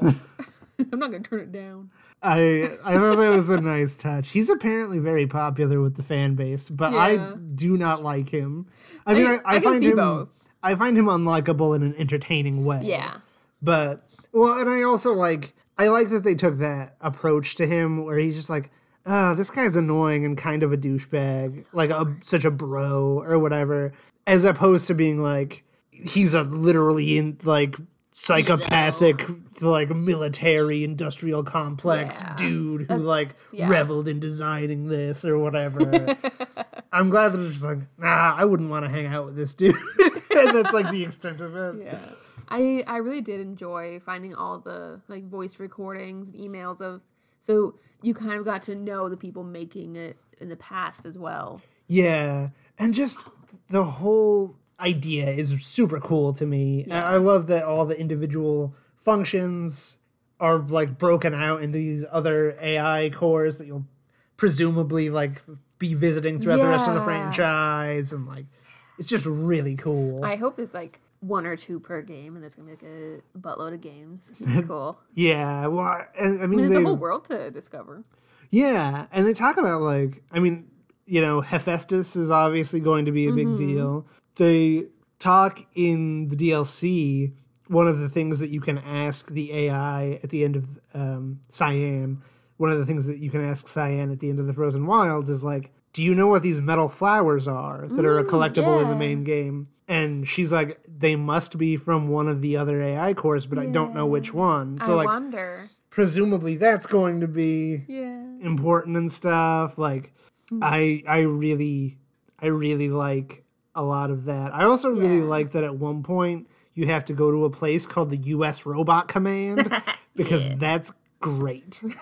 I'm not gonna turn it down. I I thought that was a nice touch. He's apparently very popular with the fan base, but I do not like him. I mean, I, I, I find him both. I find him unlikable in an entertaining way. Yeah. But well, and I also like I like that they took that approach to him where he's just like, oh, this guy's annoying and kind of a douchebag, like a such a bro or whatever, as opposed to being like he's a literally in like psychopathic like military industrial complex Yeah. dude who That's- like yeah. reveled in designing this or whatever. [LAUGHS] I'm glad that it's just like, nah, I wouldn't want to hang out with this dude. [LAUGHS] and that's like the [LAUGHS] extent of it. Yeah. I I really did enjoy finding all the like voice recordings and emails of so you kind of got to know the people making it in the past as well. Yeah, and just the whole idea is super cool to me. And I love that all the individual functions are like broken out into these other AI cores that you'll presumably like be visiting throughout the rest of the franchise and like it's just really cool. I hope there's like one or two per game and there's gonna be like a buttload of games. [LAUGHS] cool. yeah, well, I, I I mean, mean, it's they, a whole world to discover. Yeah, and they talk about like I mean, you know, Hephaestus is obviously going to be a big Mm-hmm. deal. They talk in the DLC. One of the things that you can ask the AI at the end of um, Cyan, one of the things that you can ask Cyan at the end of the Frozen Wilds is like, "Do you know what these metal flowers are that are a collectible in the Mm, main game?" And she's like, "They must be from one of the other AI cores, but I don't know which one." So I like, wonder. presumably that's going to be Yeah. important and stuff like i i really i really like a lot of that i also really Yeah. like that at one point you have to go to a place called the us robot command [LAUGHS] because that's great [LAUGHS]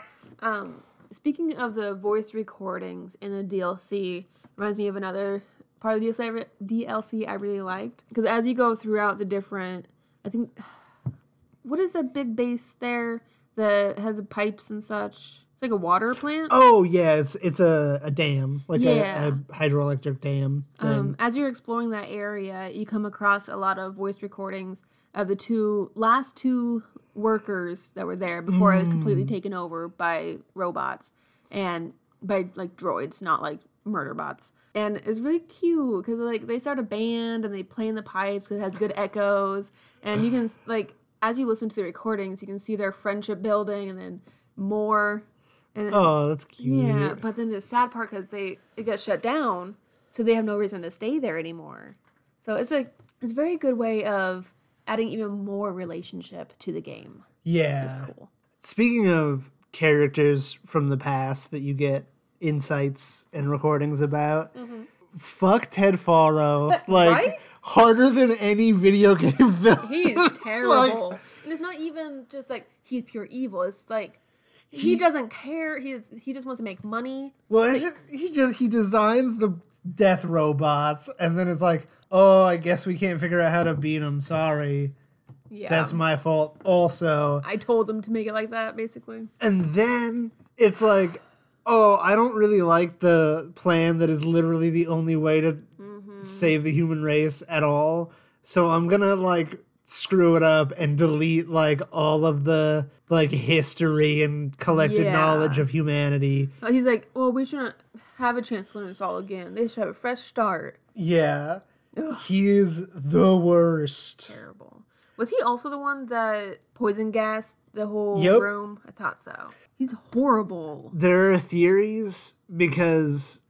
Um, speaking of the voice recordings in the DLC, reminds me of another part of the DLC I, DLC I really liked because as you go throughout the different, I think, [SIGHS] what is that big base there that has the pipes and such? It's like a water plant. oh yeah it's it's a, a dam like Yeah. a, a hydroelectric dam. Um, as you're exploring that area, you come across a lot of voice recordings of the two last two workers that were there before it was completely taken over by robots and by like droids, not like murder bots. And it's really cute because like they start a band and they play in the pipes because it has good echoes, and you can like as you listen to the recordings, you can see their friendship building and then more. And oh that's cute yeah, but then the sad part because they it gets shut down, so they have no reason to stay there anymore. So it's a it's a very good way of adding even more relationship to the game. yeah Cool. Speaking of characters from the past that you get insights and recordings about. Mm-hmm. Fuck Ted Faro, [LAUGHS] like Right? harder than any video [LAUGHS] game villain. He's terrible. and it's not even just like he's pure evil. It's like he, doesn't care. He he just wants to make money. Well, just, he just he designs the death robots, and then it's like, oh, I guess we can't figure out how to beat him. Sorry, Yeah, that's my fault. Also, I told him to make it like that, basically. and then it's like, oh, I don't really like the plan that is literally the only way to mm-hmm. save the human race at all. So I'm gonna like screw it up and delete like all of the like history and collected Yeah. knowledge of humanity. He's like, well, we shouldn't have a chance to learn this all again. They should have a fresh start. Yeah. He is the worst. Terrible. Was he also the one that poison gassed the whole Yep. room? I thought so. He's horrible. There are theories because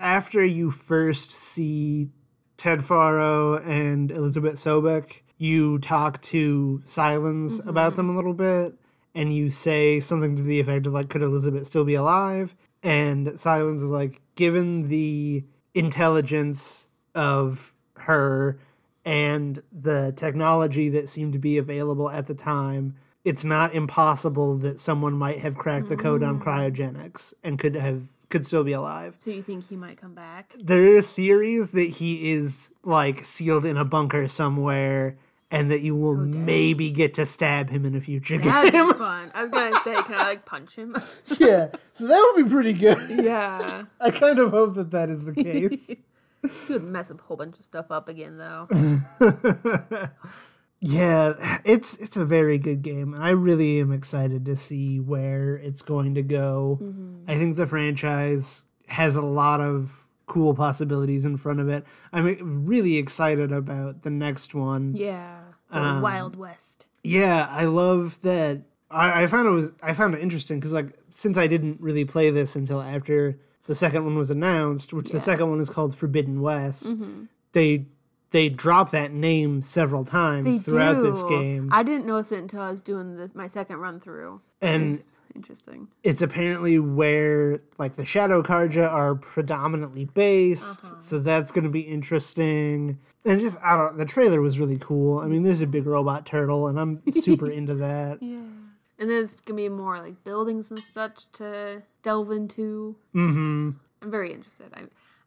after you first see Ted Faro and Elizabeth Sobek, you talk to Sylens mm-hmm. about them a little bit and you say something to the effect of like could Elizabeth still be alive? And Sylens is like given the intelligence of her and the technology that seemed to be available at the time, it's not impossible that someone might have cracked the code on mm. cryogenics and could have could still be alive. So you think he might come back? There are theories that he is like sealed in a bunker somewhere and that you will oh, maybe get to stab him in a future That'd game. be [LAUGHS] fun. I was gonna say, can I like punch him? [LAUGHS] yeah, so that would be pretty good. yeah. [LAUGHS] I kind of hope that that is the case. He would mess a whole bunch of stuff up again, though. Yeah, it's it's a very good game, and I really am excited to see where it's going to go. Mm-hmm. I think the franchise has a lot of cool possibilities in front of it. I'm really excited about the next one. Yeah. The Um, Wild West. Yeah, I love that. I, I found it was I found it interesting because like since I didn't really play this until after the second one was announced, which the second one is called Forbidden West, they they drop that name several times They throughout do. this game, I didn't notice it until I was doing this, my second run through. and interesting. it's apparently where like the Shadow Carja are predominantly based, Uh-huh. so that's going to be interesting. And just I don't. Know, the trailer was really cool. I mean, there's a big robot turtle, and I'm super [LAUGHS] into that. Yeah. And there's gonna be more like buildings and such to delve into. Mm-hmm. I'm very interested. I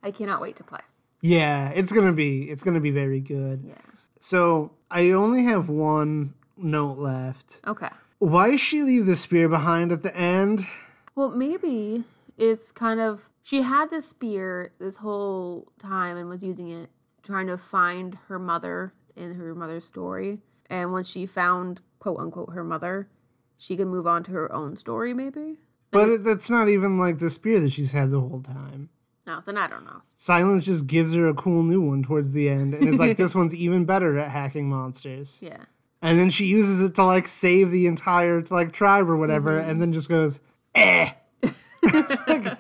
I cannot wait to play. Yeah, it's gonna be it's gonna be very good. Yeah. So I only have one note left. Okay. Why does she leave the spear behind at the end? Well, maybe it's kind of she had this spear this whole time and was using it trying to find her mother in her mother's story. And once she found quote unquote her mother, she could move on to her own story. Maybe. But it, that's not even like the spear that she's had the whole time. No, then I don't know. Sylens just gives her a cool new one towards the end, and it's like, "This [LAUGHS] one's even better at hacking monsters." Yeah. And then she uses it to like save the entire like tribe or whatever, Mm-hmm. and then just goes, "Eh." [LAUGHS] Like,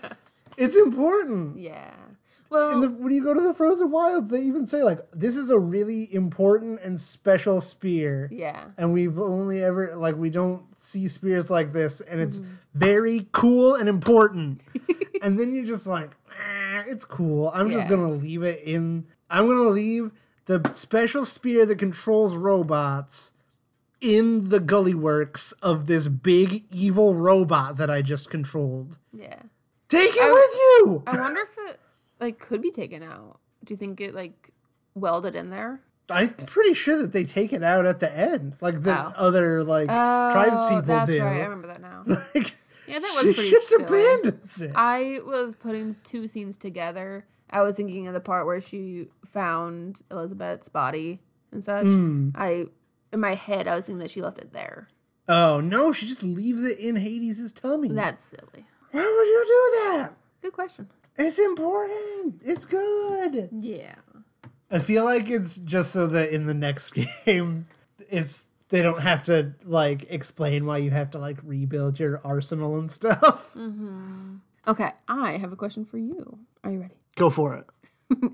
it's important. Yeah. Well, the, when you go to the Frozen Wilds, they even say like, "This is a really important and special spear." yeah. and we've only ever like we don't see spears like this and it's Mm-hmm. very cool and important [LAUGHS] and then you're just like "Ah, it's cool i'm just gonna leave it in i'm gonna leave the special spear that controls robots in the gully works of this big evil robot that i just controlled Yeah. take it I- with you I wonder if it like could be taken out. Do you think it like welded in there? i'm pretty sure that they take it out at the end like the Oh. other like tribes people oh, that's do right. I remember that now. [LAUGHS] like Yeah, that [LAUGHS] was she pretty just silly. abandons it I was putting two scenes together. I was thinking of the part where she found Elizabeth's body and such. Hmm. I in my head I was thinking that she left it there. Oh no, she just leaves it in Hades' tummy. That's silly. Why would you do that? Good question. It's important. It's good. Yeah. I feel like it's just so that in the next [LAUGHS] game, it's they don't have to like explain why you have to like rebuild your arsenal and stuff. [LAUGHS] Mm-hmm. Okay, I have a question for you. Are you ready? Go for it. [LAUGHS]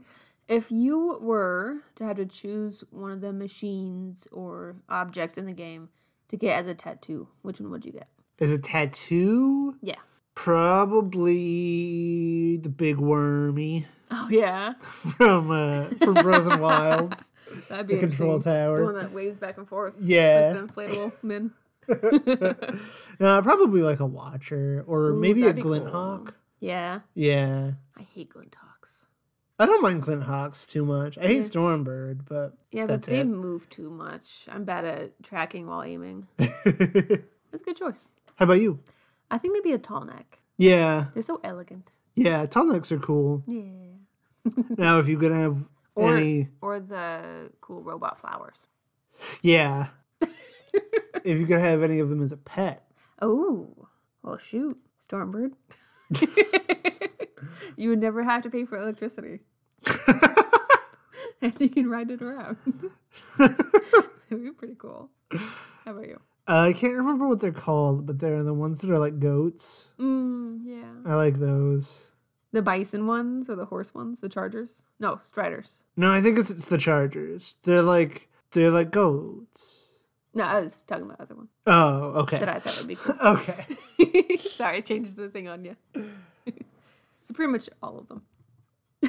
If you were to have to choose one of the machines or objects in the game to get as a tattoo, which one would you get? As a tattoo? Yeah. Probably the big wormy Oh yeah, [LAUGHS] from uh, from Frozen Wilds. [LAUGHS] that'd be The control tower. The one that waves back and forth. Yeah. With the inflatable [LAUGHS] men. No, probably like a Watcher or maybe a Glint cool. Hawk. Yeah. Yeah. I hate glint hawks. I don't mind Glint Hawks too much. I hate Stormbird, but Yeah, that's but they it. move too much. I'm bad at tracking while aiming. That's a good choice. How about you? I think maybe a tall neck. Yeah, They're so elegant. Yeah, necks are cool. Yeah. Now, if you could have Or any, or the cool robot flowers. yeah, [LAUGHS] if you could have any of them as a pet, Oh, well, shoot, Stormbird. [LAUGHS] you would never have to pay for electricity, [LAUGHS] and you can ride it around. That'd be pretty cool. How about you? Uh, I can't remember what they're called, but they're the ones that are like goats. Mm, yeah, I like those. the bison ones or the horse ones, the chargers. No, striders. No, I think it's, it's the Chargers. They're like they're like goats. No, I was talking about other ones. Oh, okay, That I thought would be cool. [LAUGHS] okay. [LAUGHS] Sorry, I changed the thing on you. [LAUGHS] so pretty much all of them.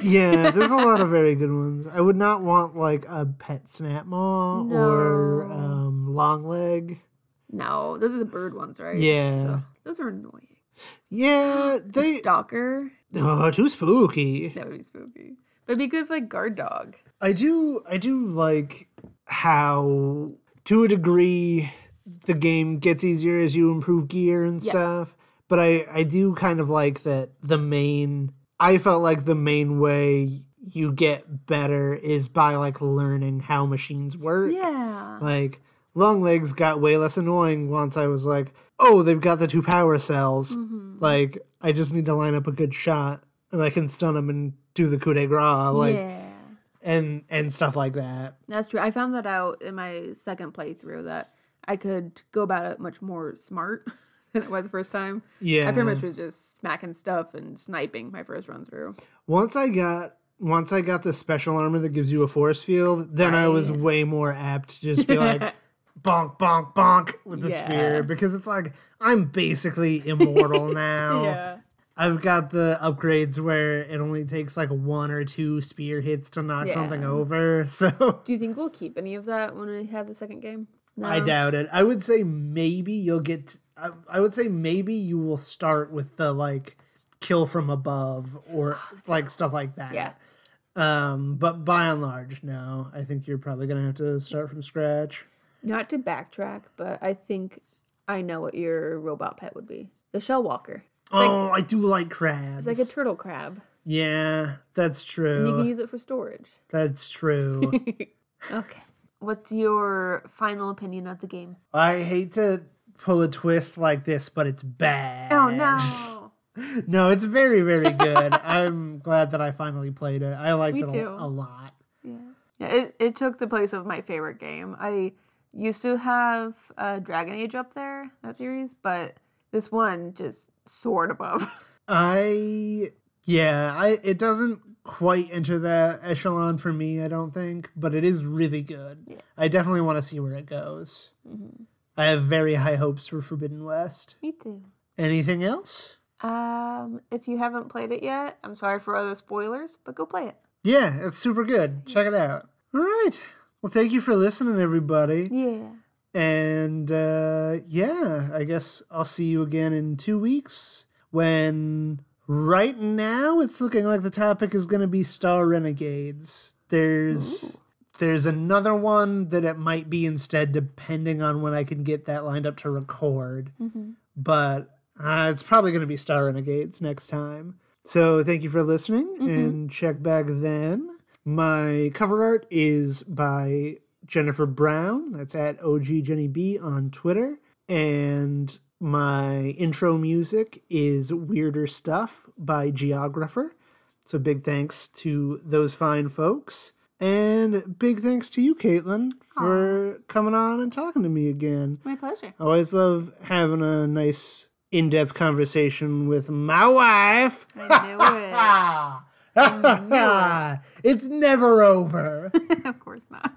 Yeah, there's a lot of very good ones. I would not want like a pet Snapmaw or No. um, long leg. No, those are the bird ones, right? Yeah, Ugh, those are annoying. yeah, [GASPS] The they stalker. oh too spooky. That would be spooky. It'd be good for like guard dog. I do I do like how to a degree the game gets easier as you improve gear and Yeah. stuff. But I I do kind of like that the main I felt like the main way you get better is by like learning how machines work. Yeah. Like long legs got way less annoying once I was like, oh, they've got the two power cells. Mm-hmm. Like I just need to line up a good shot and I can stun them and do the coup de grace. Like yeah. and and stuff like that. That's true. I found that out in my second playthrough that I could go about it much more smart [LAUGHS] than it was the first time. Yeah. I pretty much was just smacking stuff and sniping my first run through. Once I got once I got the special armor that gives you a force field, then I was way more apt to just be like [LAUGHS] bonk bonk bonk with the Yeah. spear because it's like I'm basically immortal [LAUGHS] now. Yeah. I've got the upgrades where it only takes like one or two spear hits to knock Yeah. something over. [LAUGHS] So Do you think we'll keep any of that when we have the second game? No. I doubt it. I would say maybe you'll get. I, I would say maybe you will start with the like kill from above or [SIGHS] like stuff like that. Yeah. Um, but by and large, no. I think you're probably gonna have to start from scratch. Not to backtrack, but I think I know what your robot pet would be. The shell walker. It's like, oh, I do like crabs. it's like a turtle crab. yeah, that's true. And you can use it for storage. That's true. [LAUGHS] Okay. What's your final opinion of the game? I hate to pull a twist like this, but it's bad. Oh no. [LAUGHS] No, it's very, very good. [LAUGHS] I'm glad that I finally played it. I liked Me it too. a, a lot. Yeah, it, it took the place of my favorite game. I used to have uh, Dragon Age up there, that series, but this one just soared above. [LAUGHS] I yeah, I it doesn't quite enter that echelon for me, I don't think, but it is really good. Yeah. I definitely want to see where it goes. I have very high hopes for Forbidden West. Me too. Anything else? Um, if you haven't played it yet, I'm sorry for all the spoilers, but go play it. Yeah, it's super good. Check it out. All right. Well, thank you for listening, everybody. Yeah. And uh, yeah, I guess I'll see you again in two weeks when right now it's looking like the topic is going to be Star Renegades. There's there's another one that it might be instead, depending on when I can get that lined up to record. But uh, it's probably going to be Star Renegades next time. So thank you for listening and check back then. My cover art is by Jennifer Brown. That's at OG Jenny B on Twitter. And my intro music is Weirder Stuff by Geographer. So big thanks to those fine folks. And big thanks to you, Caitlin, for coming on and talking to me again. My pleasure. I always love having a nice in depth conversation with my wife. I knew [LAUGHS] [LAUGHS] it's never over. [LAUGHS] of course not.